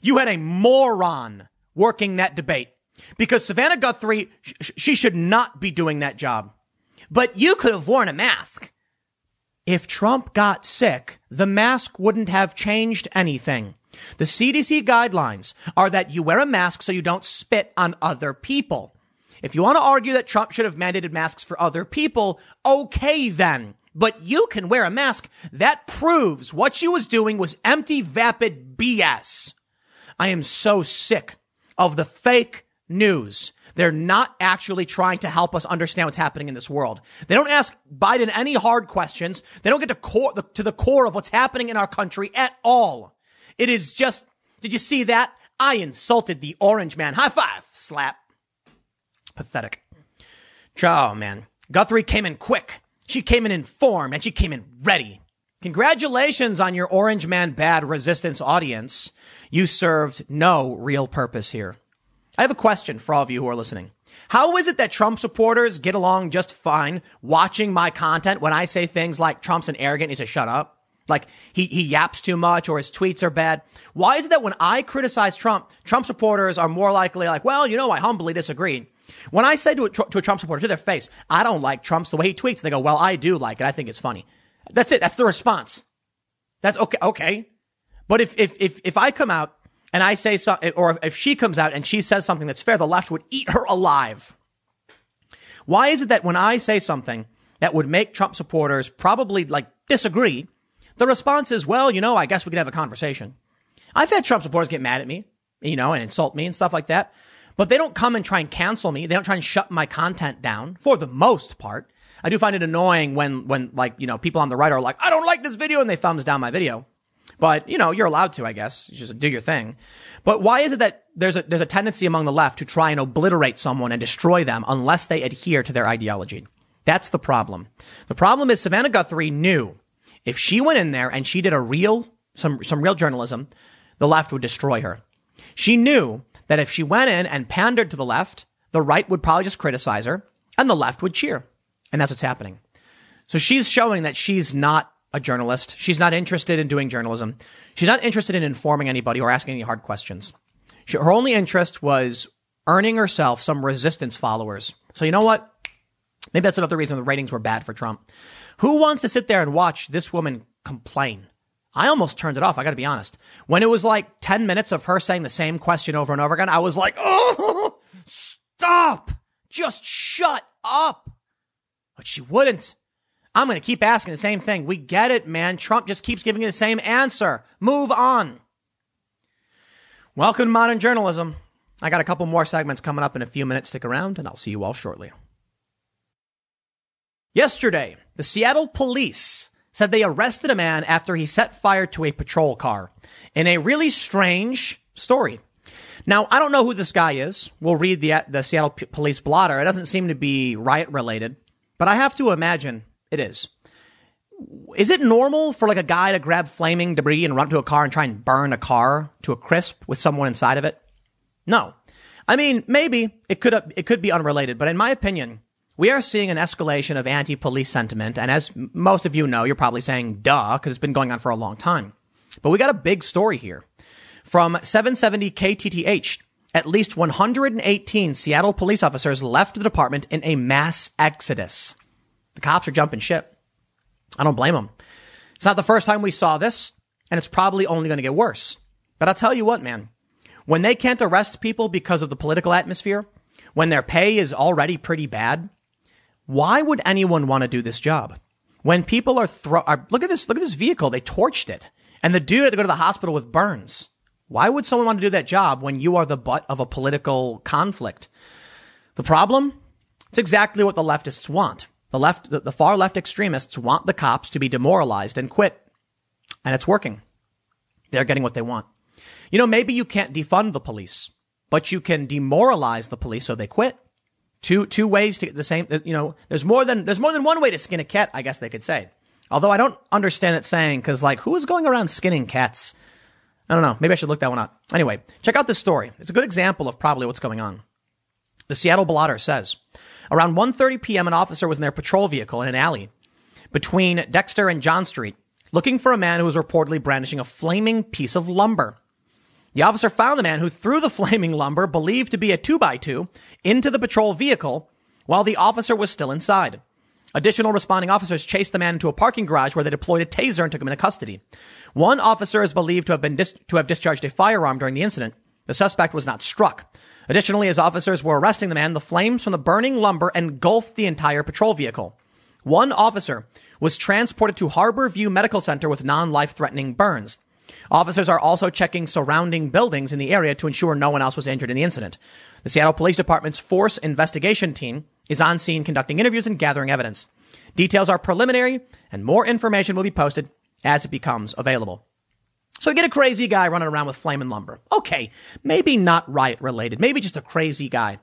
Speaker 1: You had a moron working that debate because Savannah Guthrie, sh- she should not be doing that job. But you could have worn a mask. If Trump got sick, the mask wouldn't have changed anything. The CDC guidelines are that you wear a mask so you don't spit on other people. If you want to argue that Trump should have mandated masks for other people, okay then. But you can wear a mask. That proves what she was doing was empty, vapid BS. I am so sick of the fake news they're not actually trying to help us understand what's happening in this world. They don't ask Biden any hard questions. They don't get to core, to the core of what's happening in our country at all. It is just, did you see that? I insulted the orange man. High five. Slap. Pathetic. Oh man. Guthrie came in quick. She came in informed and she came in ready. Congratulations on your orange man bad resistance audience. You served no real purpose here. I have a question for all of you who are listening. How is it that Trump supporters get along just fine watching my content when I say things like Trump's an arrogant, needs to shut up? Like he, he yaps too much or his tweets are bad. Why is it that when I criticize Trump, Trump supporters are more likely like, well, you know, I humbly disagree. When I say to a, to a Trump supporter to their face, I don't like Trump's the way he tweets, they go, well, I do like it. I think it's funny. That's it. That's the response. That's okay. Okay. But if, if, if, if I come out and I say something, or if she comes out and she says something that's fair, the left would eat her alive. Why is it that when I say something that would make Trump supporters probably like disagree, the response is, well, you know, I guess we could have a conversation. I've had Trump supporters get mad at me, you know, and insult me and stuff like that, but they don't come and try and cancel me. They don't try and shut my content down for the most part. I do find it annoying when, when like, you know, people on the right are like, I don't like this video and they thumbs down my video. But, you know, you're allowed to, I guess. You just do your thing. But why is it that there's a, there's a tendency among the left to try and obliterate someone and destroy them unless they adhere to their ideology? That's the problem. The problem is Savannah Guthrie knew if she went in there and she did a real, some, some real journalism, the left would destroy her. She knew that if she went in and pandered to the left, the right would probably just criticize her and the left would cheer. And that's what's happening. So she's showing that she's not a journalist. She's not interested in doing journalism. She's not interested in informing anybody or asking any hard questions. She, her only interest was earning herself some resistance followers. So you know what? Maybe that's another reason the ratings were bad for Trump. Who wants to sit there and watch this woman complain? I almost turned it off. I got to be honest. When it was like 10 minutes of her saying the same question over and over again, I was like, oh, stop. Just shut up. But she wouldn't. I'm going to keep asking the same thing. We get it, man. Trump just keeps giving you the same answer. Move on. Welcome to modern journalism. I got a couple more segments coming up in a few minutes. Stick around and I'll see you all shortly. Yesterday, the Seattle police said they arrested a man after he set fire to a patrol car in a really strange story. Now, I don't know who this guy is. We'll read the, the Seattle police blotter. It doesn't seem to be riot related, but I have to imagine it is. Is it normal for like a guy to grab flaming debris and run to a car and try and burn a car to a crisp with someone inside of it? No. I mean, maybe it could it could be unrelated, but in my opinion, we are seeing an escalation of anti-police sentiment. And as most of you know, you're probably saying, duh, because it's been going on for a long time. But we got a big story here. From 770 KTTH, at least 118 Seattle police officers left the department in a mass exodus. The cops are jumping ship. I don't blame them. It's not the first time we saw this, and it's probably only going to get worse. But I'll tell you what, man. When they can't arrest people because of the political atmosphere, when their pay is already pretty bad, why would anyone want to do this job? When people are throw, are, look at this, look at this vehicle. They torched it and the dude had to go to the hospital with burns. Why would someone want to do that job when you are the butt of a political conflict? The problem? It's exactly what the leftists want. The left, the, far left extremists want the cops to be demoralized and quit. And it's working. They're getting what they want. You know, maybe you can't defund the police, but you can demoralize the police so they quit. Two, two ways to get the same, you know, there's more than, there's more than one way to skin a cat, I guess they could say. Although I don't understand that saying because like who is going around skinning cats? I don't know. Maybe I should look that one up. Anyway, check out this story. It's a good example of probably what's going on. The Seattle Blotter says, around 1.30 p.m., an officer was in their patrol vehicle in an alley between Dexter and John Street, looking for a man who was reportedly brandishing a flaming piece of lumber. The officer found the man who threw the flaming lumber, believed to be a 2x2, into the patrol vehicle while the officer was still inside. Additional responding officers chased the man into a parking garage where they deployed a taser and took him into custody. One officer is believed to have been dis- to have discharged a firearm during the incident. The suspect was not struck. Additionally, as officers were arresting the man, the flames from the burning lumber engulfed the entire patrol vehicle. One officer was transported to Harborview Medical Center with non-life threatening burns. Officers are also checking surrounding buildings in the area to ensure no one else was injured in the incident. The Seattle Police Department's force investigation team is on scene conducting interviews and gathering evidence. Details are preliminary and more information will be posted as it becomes available. So you get a crazy guy running around with flaming lumber. Okay, maybe not riot related, maybe just a crazy guy.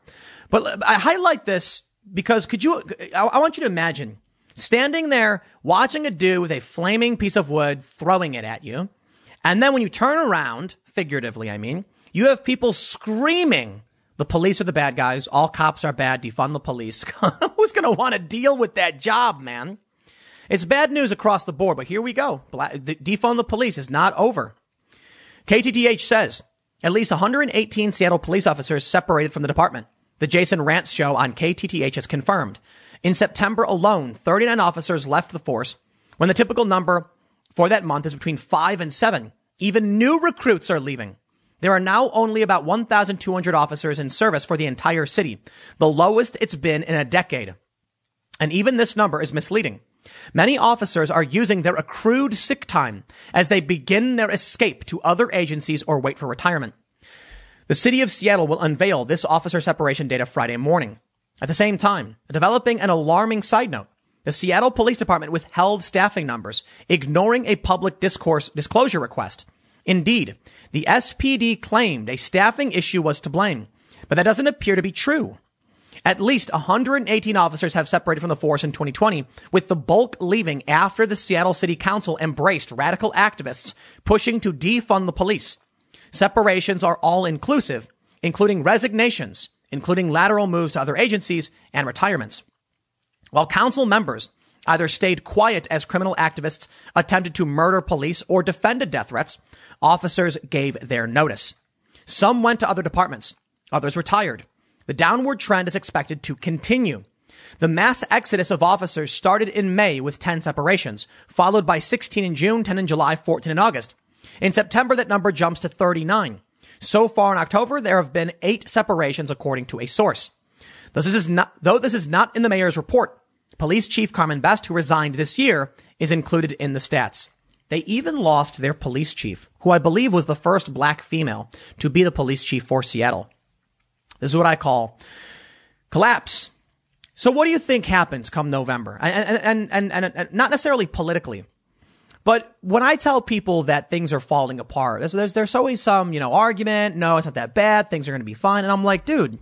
Speaker 1: But I highlight this because could you, I want you to imagine standing there watching a dude with a flaming piece of wood throwing it at you. And then when you turn around, figuratively, I mean, you have people screaming the police are the bad guys. All cops are bad. Defund the police. Who's going to want to deal with that job, man? It's bad news across the board, but here we go. defund the police is not over. KTTH says at least 118 Seattle police officers separated from the department. The Jason Rantz show on KTTH has confirmed. In September alone, 39 officers left the force when the typical number for that month is between five and seven. Even new recruits are leaving. There are now only about 1,200 officers in service for the entire city, the lowest it's been in a decade. And even this number is misleading. Many officers are using their accrued sick time as they begin their escape to other agencies or wait for retirement. The city of Seattle will unveil this officer separation data Friday morning. At the same time, developing an alarming side note, the Seattle Police Department withheld staffing numbers, ignoring a public discourse disclosure request. Indeed, the SPD claimed a staffing issue was to blame, but that doesn't appear to be true. At least 118 officers have separated from the force in 2020, with the bulk leaving after the Seattle City Council embraced radical activists pushing to defund the police. Separations are all inclusive, including resignations, including lateral moves to other agencies and retirements. While council members either stayed quiet as criminal activists attempted to murder police or defended death threats, officers gave their notice. Some went to other departments. Others retired. The downward trend is expected to continue. The mass exodus of officers started in May with 10 separations, followed by 16 in June, 10 in July, 14 in August. In September, that number jumps to 39. So far in October, there have been eight separations according to a source. Though this is not, though this is not in the mayor's report, police chief Carmen Best, who resigned this year, is included in the stats. They even lost their police chief, who I believe was the first black female to be the police chief for Seattle. This is what I call collapse. So what do you think happens come November? And, and, and, and, not necessarily politically, but when I tell people that things are falling apart, there's, there's, there's always some, you know, argument. No, it's not that bad. Things are going to be fine. And I'm like, dude,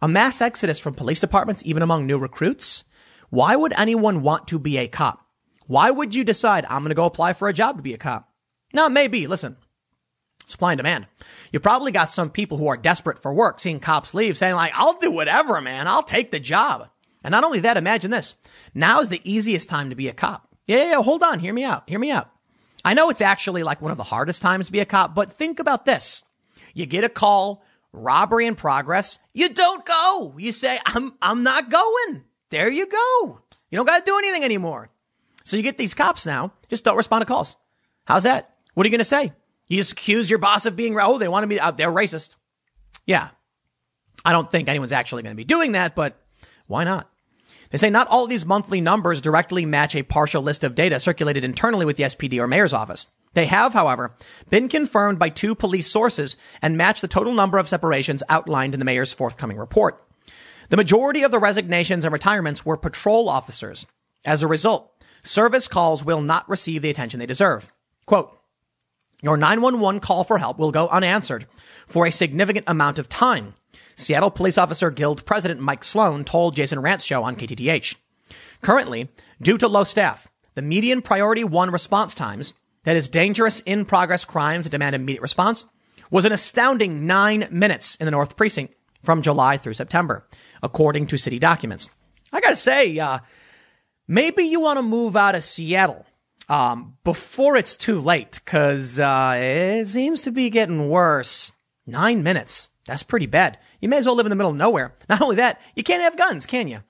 Speaker 1: a mass exodus from police departments, even among new recruits. Why would anyone want to be a cop? Why would you decide I'm going to go apply for a job to be a cop? Now, maybe, listen, supply and demand. You probably got some people who are desperate for work, seeing cops leave, saying like, I'll do whatever, man. I'll take the job. And not only that, imagine this. Now is the easiest time to be a cop. Yeah, yeah, yeah, hold on. Hear me out. Hear me out. I know it's actually like one of the hardest times to be a cop, but think about this. You get a call, robbery in progress. You don't go. You say, I'm, I'm not going. There you go. You don't got to do anything anymore. So you get these cops now, just don't respond to calls. How's that? What are you going to say? You just accuse your boss of being, oh, they want to be, uh, they're racist. Yeah. I don't think anyone's actually going to be doing that, but why not? They say not all of these monthly numbers directly match a partial list of data circulated internally with the SPD or mayor's office. They have, however, been confirmed by two police sources and match the total number of separations outlined in the mayor's forthcoming report. The majority of the resignations and retirements were patrol officers. As a result, service calls will not receive the attention they deserve. Quote, your 911 call for help will go unanswered for a significant amount of time, Seattle Police Officer Guild President Mike Solan told Jason Rantz show on KTTH. Currently, due to low staff, the median priority one response times, that is dangerous in progress crimes that demand immediate response, was an astounding nine minutes in the North Precinct from July through September, according to city documents. I gotta say, uh, maybe you want to move out of Seattle um, before it's too late, because uh, it seems to be getting worse. Nine minutes. That's pretty bad. You may as well live in the middle of nowhere. Not only that, you can't have guns, can you?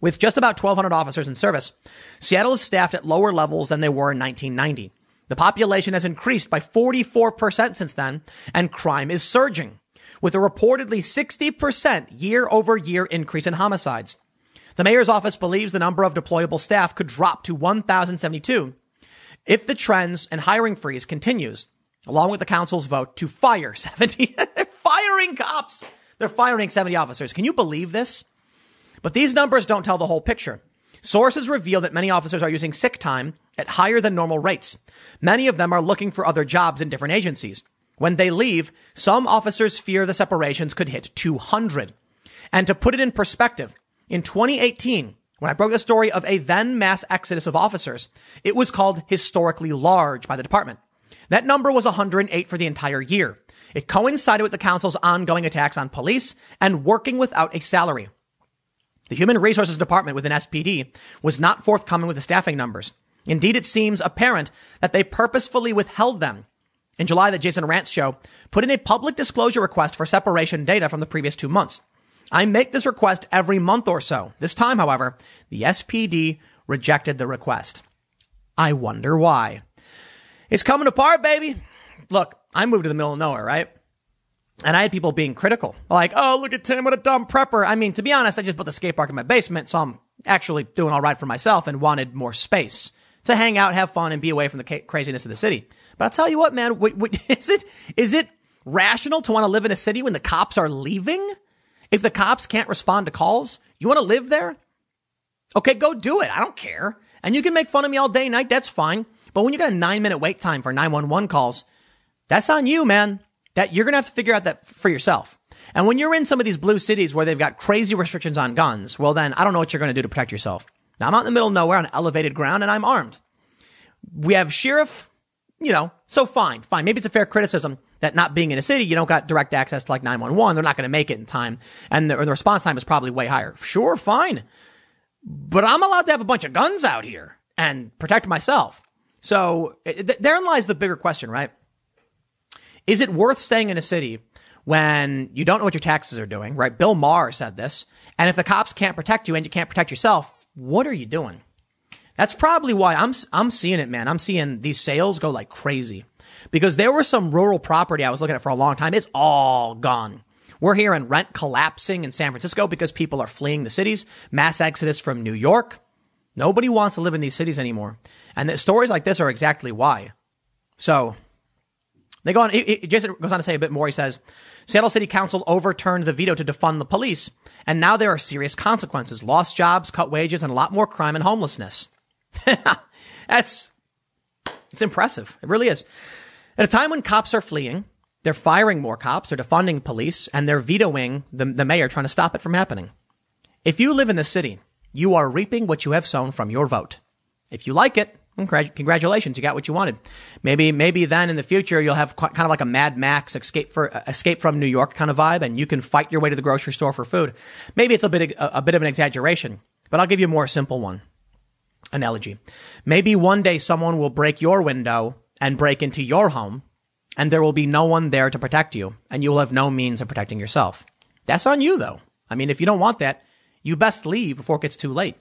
Speaker 1: With just about 1,200 officers in service, Seattle is staffed at lower levels than they were in 1990. The population has increased by 44% since then, and crime is surging, with a reportedly 60% year over year increase in homicides. The mayor's office believes the number of deployable staff could drop to 1,072 if the trends and hiring freeze continues, along with the council's vote to fire 70. They're firing cops. They're firing 70 officers. Can you believe this? But these numbers don't tell the whole picture. Sources reveal that many officers are using sick time at higher than normal rates. Many of them are looking for other jobs in different agencies. When they leave, some officers fear the separations could hit 200. And to put it in perspective, in 2018, when I broke the story of a then mass exodus of officers, it was called historically large by the department. That number was 108 for the entire year. It coincided with the council's ongoing attacks on police and working without a salary. The Human Resources Department within SPD was not forthcoming with the staffing numbers. Indeed, it seems apparent that they purposefully withheld them. In July, the Jason Rantz show put in a public disclosure request for separation data from the previous two months. I make this request every month or so. This time, however, the SPD rejected the request. I wonder why. It's coming apart, baby. Look, I moved to the middle of nowhere, right? And I had people being critical, like, "Oh, look at Tim, what a dumb prepper." I mean, to be honest, I just put the skate park in my basement, so I'm actually doing all right for myself and wanted more space to hang out, have fun, and be away from the craziness of the city. But I'll tell you what, man, wait, wait, is it is it rational to want to live in a city when the cops are leaving? If the cops can't respond to calls, you want to live there? Okay, go do it. I don't care. And you can make fun of me all day night. That's fine. But when you got a nine minute wait time for 911 calls, that's on you, man. That you're going to have to figure out that for yourself. And when you're in some of these blue cities where they've got crazy restrictions on guns, well, then I don't know what you're going to do to protect yourself. Now I'm out in the middle of nowhere on elevated ground and I'm armed. We have sheriff, you know, so fine, fine. Maybe it's a fair criticism that not being in a city, you don't got direct access to like 911. They're not going to make it in time. And the, the response time is probably way higher. Sure, fine. But I'm allowed to have a bunch of guns out here and protect myself. So eh, th- therein lies the bigger question, right? Is it worth staying in a city when you don't know what your taxes are doing, right? Bill Maher said this. And if the cops can't protect you and you can't protect yourself, what are you doing? That's probably why I'm, I'm seeing it, man. I'm seeing these sales go like crazy because there was some rural property I was looking at for a long time. It's all gone. We're hearing rent collapsing in San Francisco because people are fleeing the cities, mass exodus from New York. Nobody wants to live in these cities anymore. And the stories like this are exactly why. So they go on. Jason goes on to say a bit more. He says, Seattle City Council overturned the veto to defund the police, and now there are serious consequences: lost jobs, cut wages, and a lot more crime and homelessness. That's it's impressive. It really is. At a time when cops are fleeing, they're firing more cops, they're defunding police, and they're vetoing the, the mayor trying to stop it from happening. If you live in the city, you are reaping what you have sown from your vote. If you like it, Congratulations, you got what you wanted. Maybe, maybe then in the future you'll have kind of like a Mad Max escape for uh, escape from New York kind of vibe, and you can fight your way to the grocery store for food. Maybe it's a bit a, a bit of an exaggeration, but I'll give you a more simple one analogy. Maybe one day someone will break your window and break into your home, and there will be no one there to protect you, and you will have no means of protecting yourself. That's on you, though. I mean, if you don't want that, you best leave before it gets too late.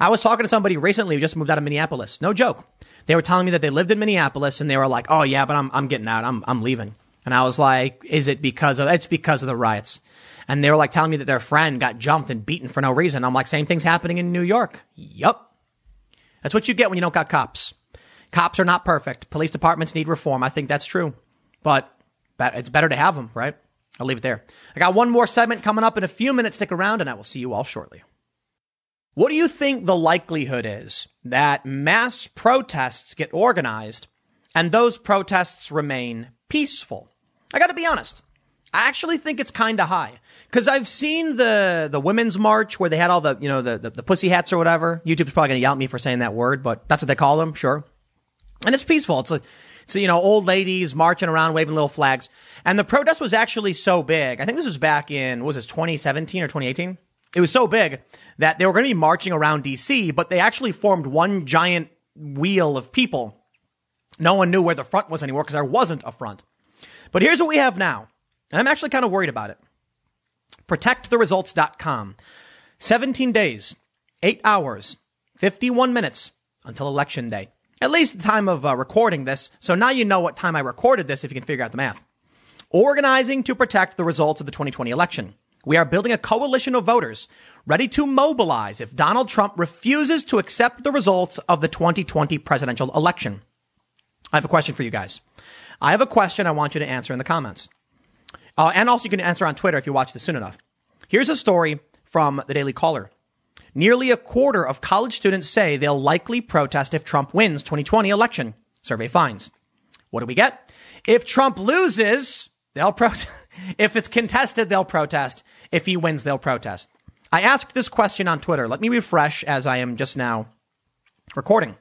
Speaker 1: I was talking to somebody recently who just moved out of Minneapolis. No joke. They were telling me that they lived in Minneapolis and they were like, "Oh yeah, but I'm I'm getting out. I'm I'm leaving." And I was like, "Is it because of it's because of the riots?" And they were like telling me that their friend got jumped and beaten for no reason. I'm like, "Same thing's happening in New York." Yup. That's what you get when you don't got cops. Cops are not perfect. Police departments need reform. I think that's true. But it's better to have them, right? I'll leave it there. I got one more segment coming up in a few minutes. Stick around and I will see you all shortly. What do you think the likelihood is that mass protests get organized and those protests remain peaceful? I got to be honest. I actually think it's kind of high because I've seen the the women's march where they had all the you know the, the, the pussy hats or whatever. YouTube's probably gonna yell at me for saying that word, but that's what they call them, sure. And it's peaceful. It's like so you know old ladies marching around waving little flags, and the protest was actually so big. I think this was back in was this 2017 or 2018? It was so big that they were going to be marching around DC, but they actually formed one giant wheel of people. No one knew where the front was anymore because there wasn't a front. But here's what we have now. And I'm actually kind of worried about it. ProtectTheResults.com. 17 days, 8 hours, 51 minutes until election day. At least the time of uh, recording this. So now you know what time I recorded this if you can figure out the math. Organizing to protect the results of the 2020 election. We are building a coalition of voters ready to mobilize if Donald Trump refuses to accept the results of the 2020 presidential election. I have a question for you guys. I have a question I want you to answer in the comments. Uh, and also you can answer on Twitter if you watch this soon enough. Here's a story from the Daily Caller. Nearly a quarter of college students say they'll likely protest if Trump wins 2020 election. Survey finds. What do we get? If Trump loses, they'll protest. if it's contested, they'll protest. If he wins, they'll protest. I asked this question on Twitter. Let me refresh as I am just now recording.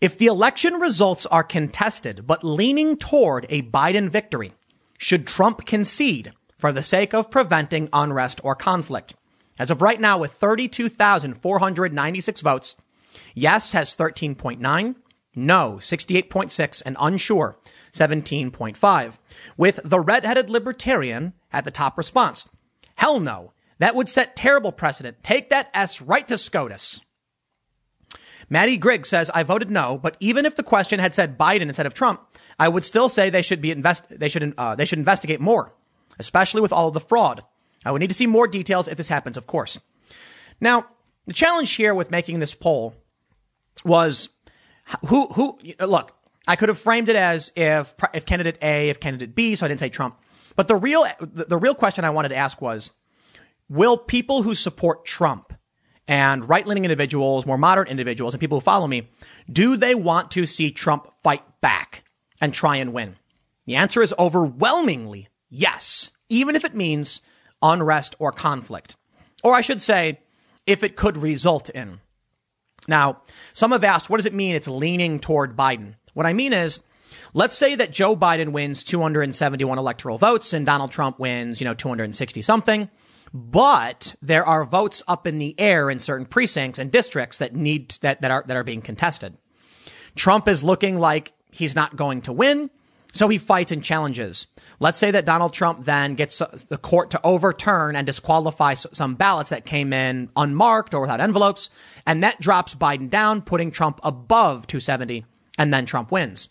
Speaker 1: If the election results are contested, but leaning toward a Biden victory, should Trump concede for the sake of preventing unrest or conflict? As of right now, with 32,496 votes, yes has 13.9, no 68.6, and unsure 17.5, with the redheaded libertarian at the top response. Hell no. That would set terrible precedent. Take that S right to SCOTUS. Maddie Grigg says, I voted no, but even if the question had said Biden instead of Trump, I would still say they should be invest, they should, uh, they should investigate more, especially with all the fraud. Uh, I would need to see more details if this happens, of course. Now, the challenge here with making this poll was who, who, look, I could have framed it as if, if candidate A, if candidate B, so I didn't say Trump. But the real, the real question I wanted to ask was, will people who support Trump and right-leaning individuals, more moderate individuals, and people who follow me, do they want to see Trump fight back and try and win? The answer is overwhelmingly yes, even if it means unrest or conflict. Or I should say, if it could result in. Now, some have asked, what does it mean it's leaning toward Biden? What I mean is, Let's say that Joe Biden wins 271 electoral votes and Donald Trump wins, you know, 260 something. But there are votes up in the air in certain precincts and districts that need, that, that are, that are being contested. Trump is looking like he's not going to win. So he fights and challenges. Let's say that Donald Trump then gets uh, the court to overturn and disqualify some ballots that came in unmarked or without envelopes. And that drops Biden down, putting Trump above 270. And then Trump wins.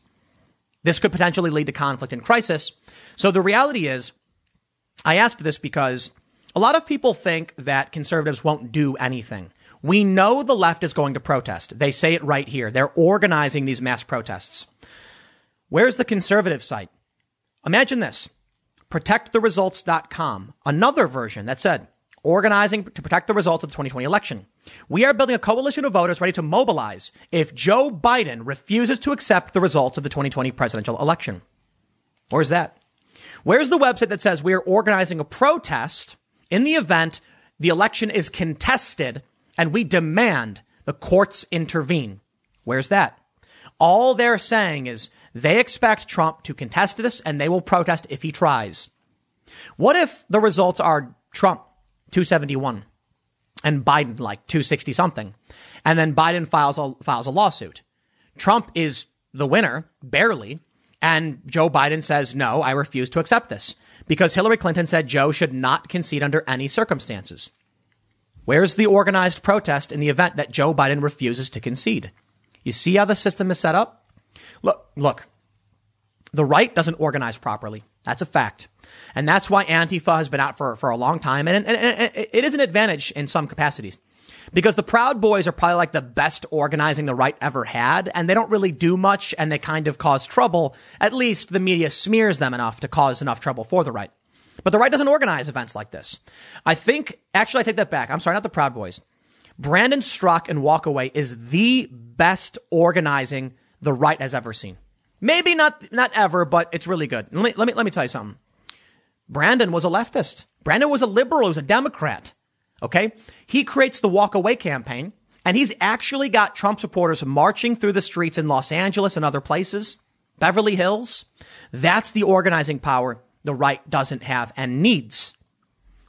Speaker 1: This could potentially lead to conflict and crisis. So the reality is, I asked this because a lot of people think that conservatives won't do anything. We know the left is going to protest. They say it right here. They're organizing these mass protests. Where's the conservative site? Imagine this. ProtectTheResults.com, another version that said, organizing to protect the results of the 2020 election. We are building a coalition of voters ready to mobilize if Joe Biden refuses to accept the results of the 2020 presidential election. Where's that? Where's the website that says we are organizing a protest in the event the election is contested and we demand the courts intervene? Where's that? All they're saying is they expect Trump to contest this and they will protest if he tries. What if the results are Trump 271 and Biden like 260 something? And then Biden files a, files a lawsuit. Trump is the winner, barely. And Joe Biden says, no, I refuse to accept this because Hillary Clinton said Joe should not concede under any circumstances. Where's the organized protest in the event that Joe Biden refuses to concede? You see how the system is set up? Look, look, the right doesn't organize properly. That's a fact. And that's why Antifa has been out for, for a long time. And, and, and it is an advantage in some capacities because the Proud Boys are probably like the best organizing the right ever had. And they don't really do much and they kind of cause trouble. At least the media smears them enough to cause enough trouble for the right. But the right doesn't organize events like this. I think, actually, I take that back. I'm sorry, not the Proud Boys. Brandon Straka and Walkaway is the best organizing the right has ever seen. Maybe not, not ever, but it's really good. Let me, let me, let me tell you something. Brandon was a leftist. Brandon was a liberal. He was a Democrat. Okay. He creates the walk away campaign and he's actually got Trump supporters marching through the streets in Los Angeles and other places, Beverly Hills. That's the organizing power the right doesn't have and needs.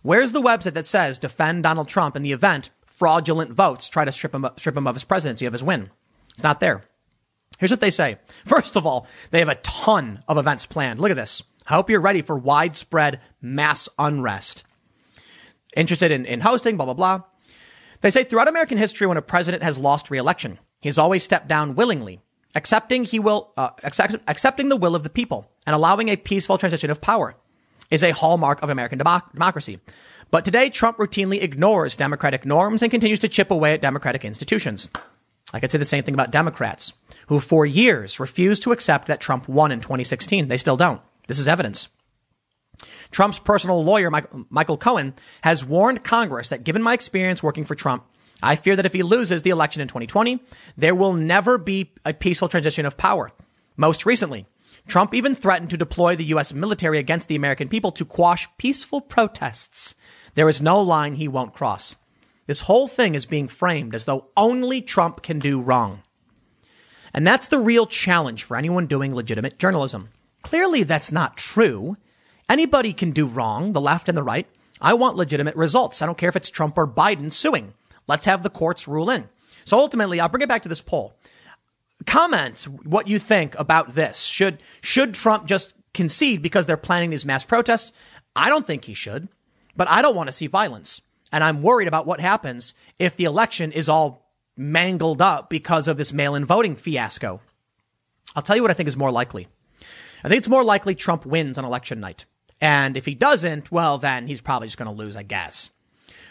Speaker 1: Where's the website that says defend Donald Trump in the event fraudulent votes try to strip him, strip him of his presidency, of his win? It's not there. Here's what they say. First of all, they have a ton of events planned. Look at this. I hope you're ready for widespread mass unrest. Interested in, in hosting, blah, blah, blah. They say throughout American history, when a president has lost re-election, he's always stepped down willingly, accepting he will, uh, accept, accepting the will of the people and allowing a peaceful transition of power is a hallmark of American democ- democracy. But today, Trump routinely ignores democratic norms and continues to chip away at democratic institutions. I could say the same thing about Democrats, who for years refused to accept that Trump won in 2016. They still don't. This is evidence. Trump's personal lawyer, Michael Cohen, has warned Congress that given my experience working for Trump, I fear that if he loses the election in 2020, there will never be a peaceful transition of power. Most recently, Trump even threatened to deploy the U.S. military against the American people to quash peaceful protests. There is no line he won't cross. This whole thing is being framed as though only Trump can do wrong. And that's the real challenge for anyone doing legitimate journalism. Clearly, that's not true. Anybody can do wrong, the left and the right. I want legitimate results. I don't care if it's Trump or Biden suing. Let's have the courts rule in. So ultimately, I'll bring it back to this poll. Comment what you think about this. Should, should Trump just concede because they're planning these mass protests? I don't think he should, but I don't want to see violence. And I'm worried about what happens if the election is all mangled up because of this mail in voting fiasco. I'll tell you what I think is more likely. I think it's more likely Trump wins on election night. And if he doesn't, well, then he's probably just going to lose, I guess.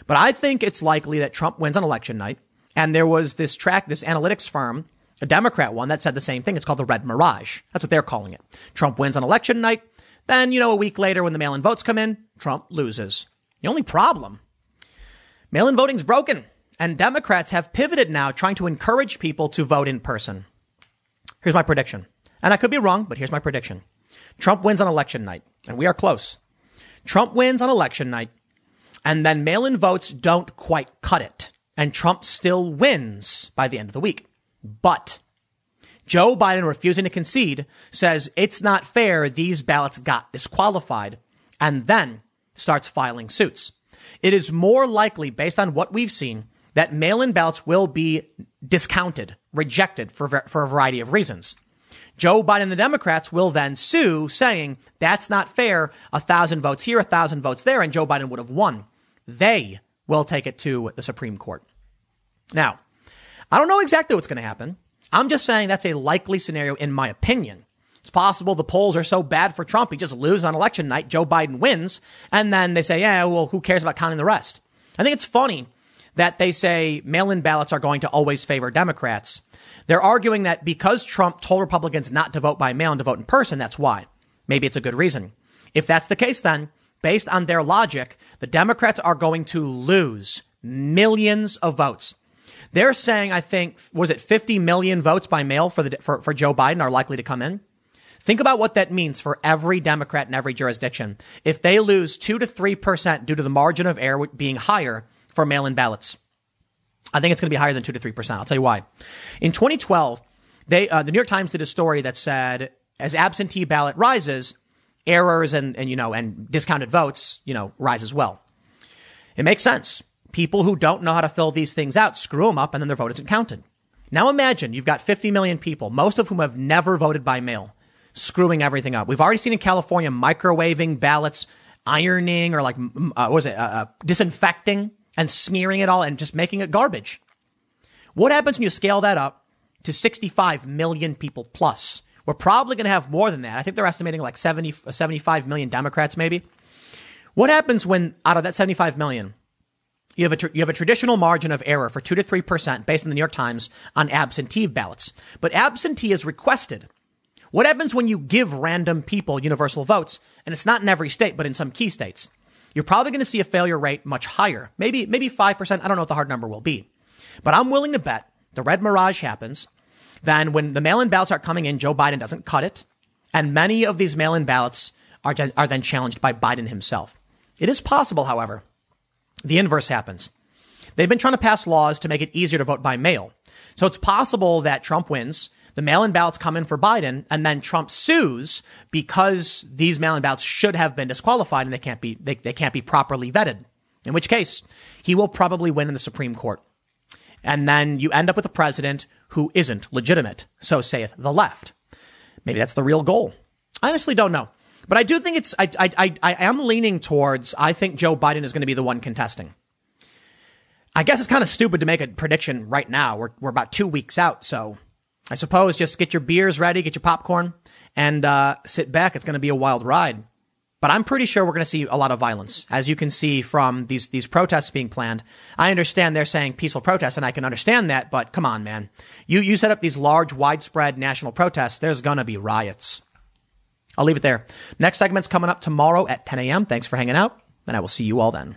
Speaker 1: But I think it's likely that Trump wins on election night. And there was this track, this analytics firm, a Democrat one that said the same thing. It's called the Red Mirage. That's what they're calling it. Trump wins on election night. Then, you know, a week later when the mail-in votes come in, Trump loses. The only problem Mail in voting's broken, and Democrats have pivoted now trying to encourage people to vote in person. Here's my prediction. And I could be wrong, but here's my prediction. Trump wins on election night, and we are close. Trump wins on election night, and then mail in votes don't quite cut it, and Trump still wins by the end of the week. But Joe Biden refusing to concede says it's not fair these ballots got disqualified, and then starts filing suits. It is more likely, based on what we've seen, that mail-in ballots will be discounted, rejected for, for a variety of reasons. Joe Biden and the Democrats will then sue saying that's not fair. A thousand votes here, a thousand votes there, and Joe Biden would have won. They will take it to the Supreme Court. Now, I don't know exactly what's going to happen. I'm just saying that's a likely scenario in my opinion. It's possible the polls are so bad for Trump, he just loses on election night, Joe Biden wins, and then they say, yeah, well, who cares about counting the rest? I think it's funny that they say mail-in ballots are going to always favor Democrats. They're arguing that because Trump told Republicans not to vote by mail and to vote in person, that's why. Maybe it's a good reason. If that's the case, then, based on their logic, the Democrats are going to lose millions of votes. They're saying, I think, was it 50 million votes by mail for the, for, for Joe Biden are likely to come in? Think about what that means for every Democrat in every jurisdiction. If they lose two to 3% due to the margin of error being higher for mail-in ballots. I think it's going to be higher than two to 3%. I'll tell you why. In 2012, They, uh, the New York Times did a story that said as absentee ballot rises, errors and, and, you know, and discounted votes, you know, rise as well. It makes sense. People who don't know how to fill these things out screw them up and then their vote isn't counted. Now imagine you've got 50 million people, most of whom have never voted by mail, screwing everything up. We've already seen in California microwaving ballots, ironing or like, uh, what was it, uh, uh, disinfecting and smearing it all and just making it garbage. What happens when you scale that up to 65 million people plus? We're probably going to have more than that. I think they're estimating like 70, uh, 75 million Democrats, maybe. What happens when out of that 75 million, you have a, tr- you have a traditional margin of error for two to three percent based on the New York Times on absentee ballots, but absentee is requested. What happens when you give random people universal votes? And it's not in every state, but in some key states. You're probably going to see a failure rate much higher. Maybe, maybe 5%. I don't know what the hard number will be. But I'm willing to bet the red mirage happens. Then when the mail-in ballots are coming in, Joe Biden doesn't cut it. And many of these mail-in ballots are, are then challenged by Biden himself. It is possible, however, the inverse happens. They've been trying to pass laws to make it easier to vote by mail. So it's possible that Trump wins, the mail-in ballots come in for Biden, and then Trump sues because these mail-in ballots should have been disqualified and they can't be they, they can't be properly vetted. In which case, he will probably win in the Supreme Court. And then you end up with a president who isn't legitimate, so saith the left. Maybe that's the real goal. I honestly don't know. But I do think it's, I, I, I, I am leaning towards, I think Joe Biden is going to be the one contesting. I guess it's kind of stupid to make a prediction right now. We're, we're about two weeks out. So I suppose just get your beers ready, get your popcorn and, uh, sit back. It's going to be a wild ride. But I'm pretty sure we're going to see a lot of violence, as you can see from these these protests being planned. I understand they're saying peaceful protests, and I can understand that. But come on, man, you you set up these large, widespread national protests. There's going to be riots. I'll leave it there. Next segment's coming up tomorrow at 10 a.m. Thanks for hanging out, and I will see you all then.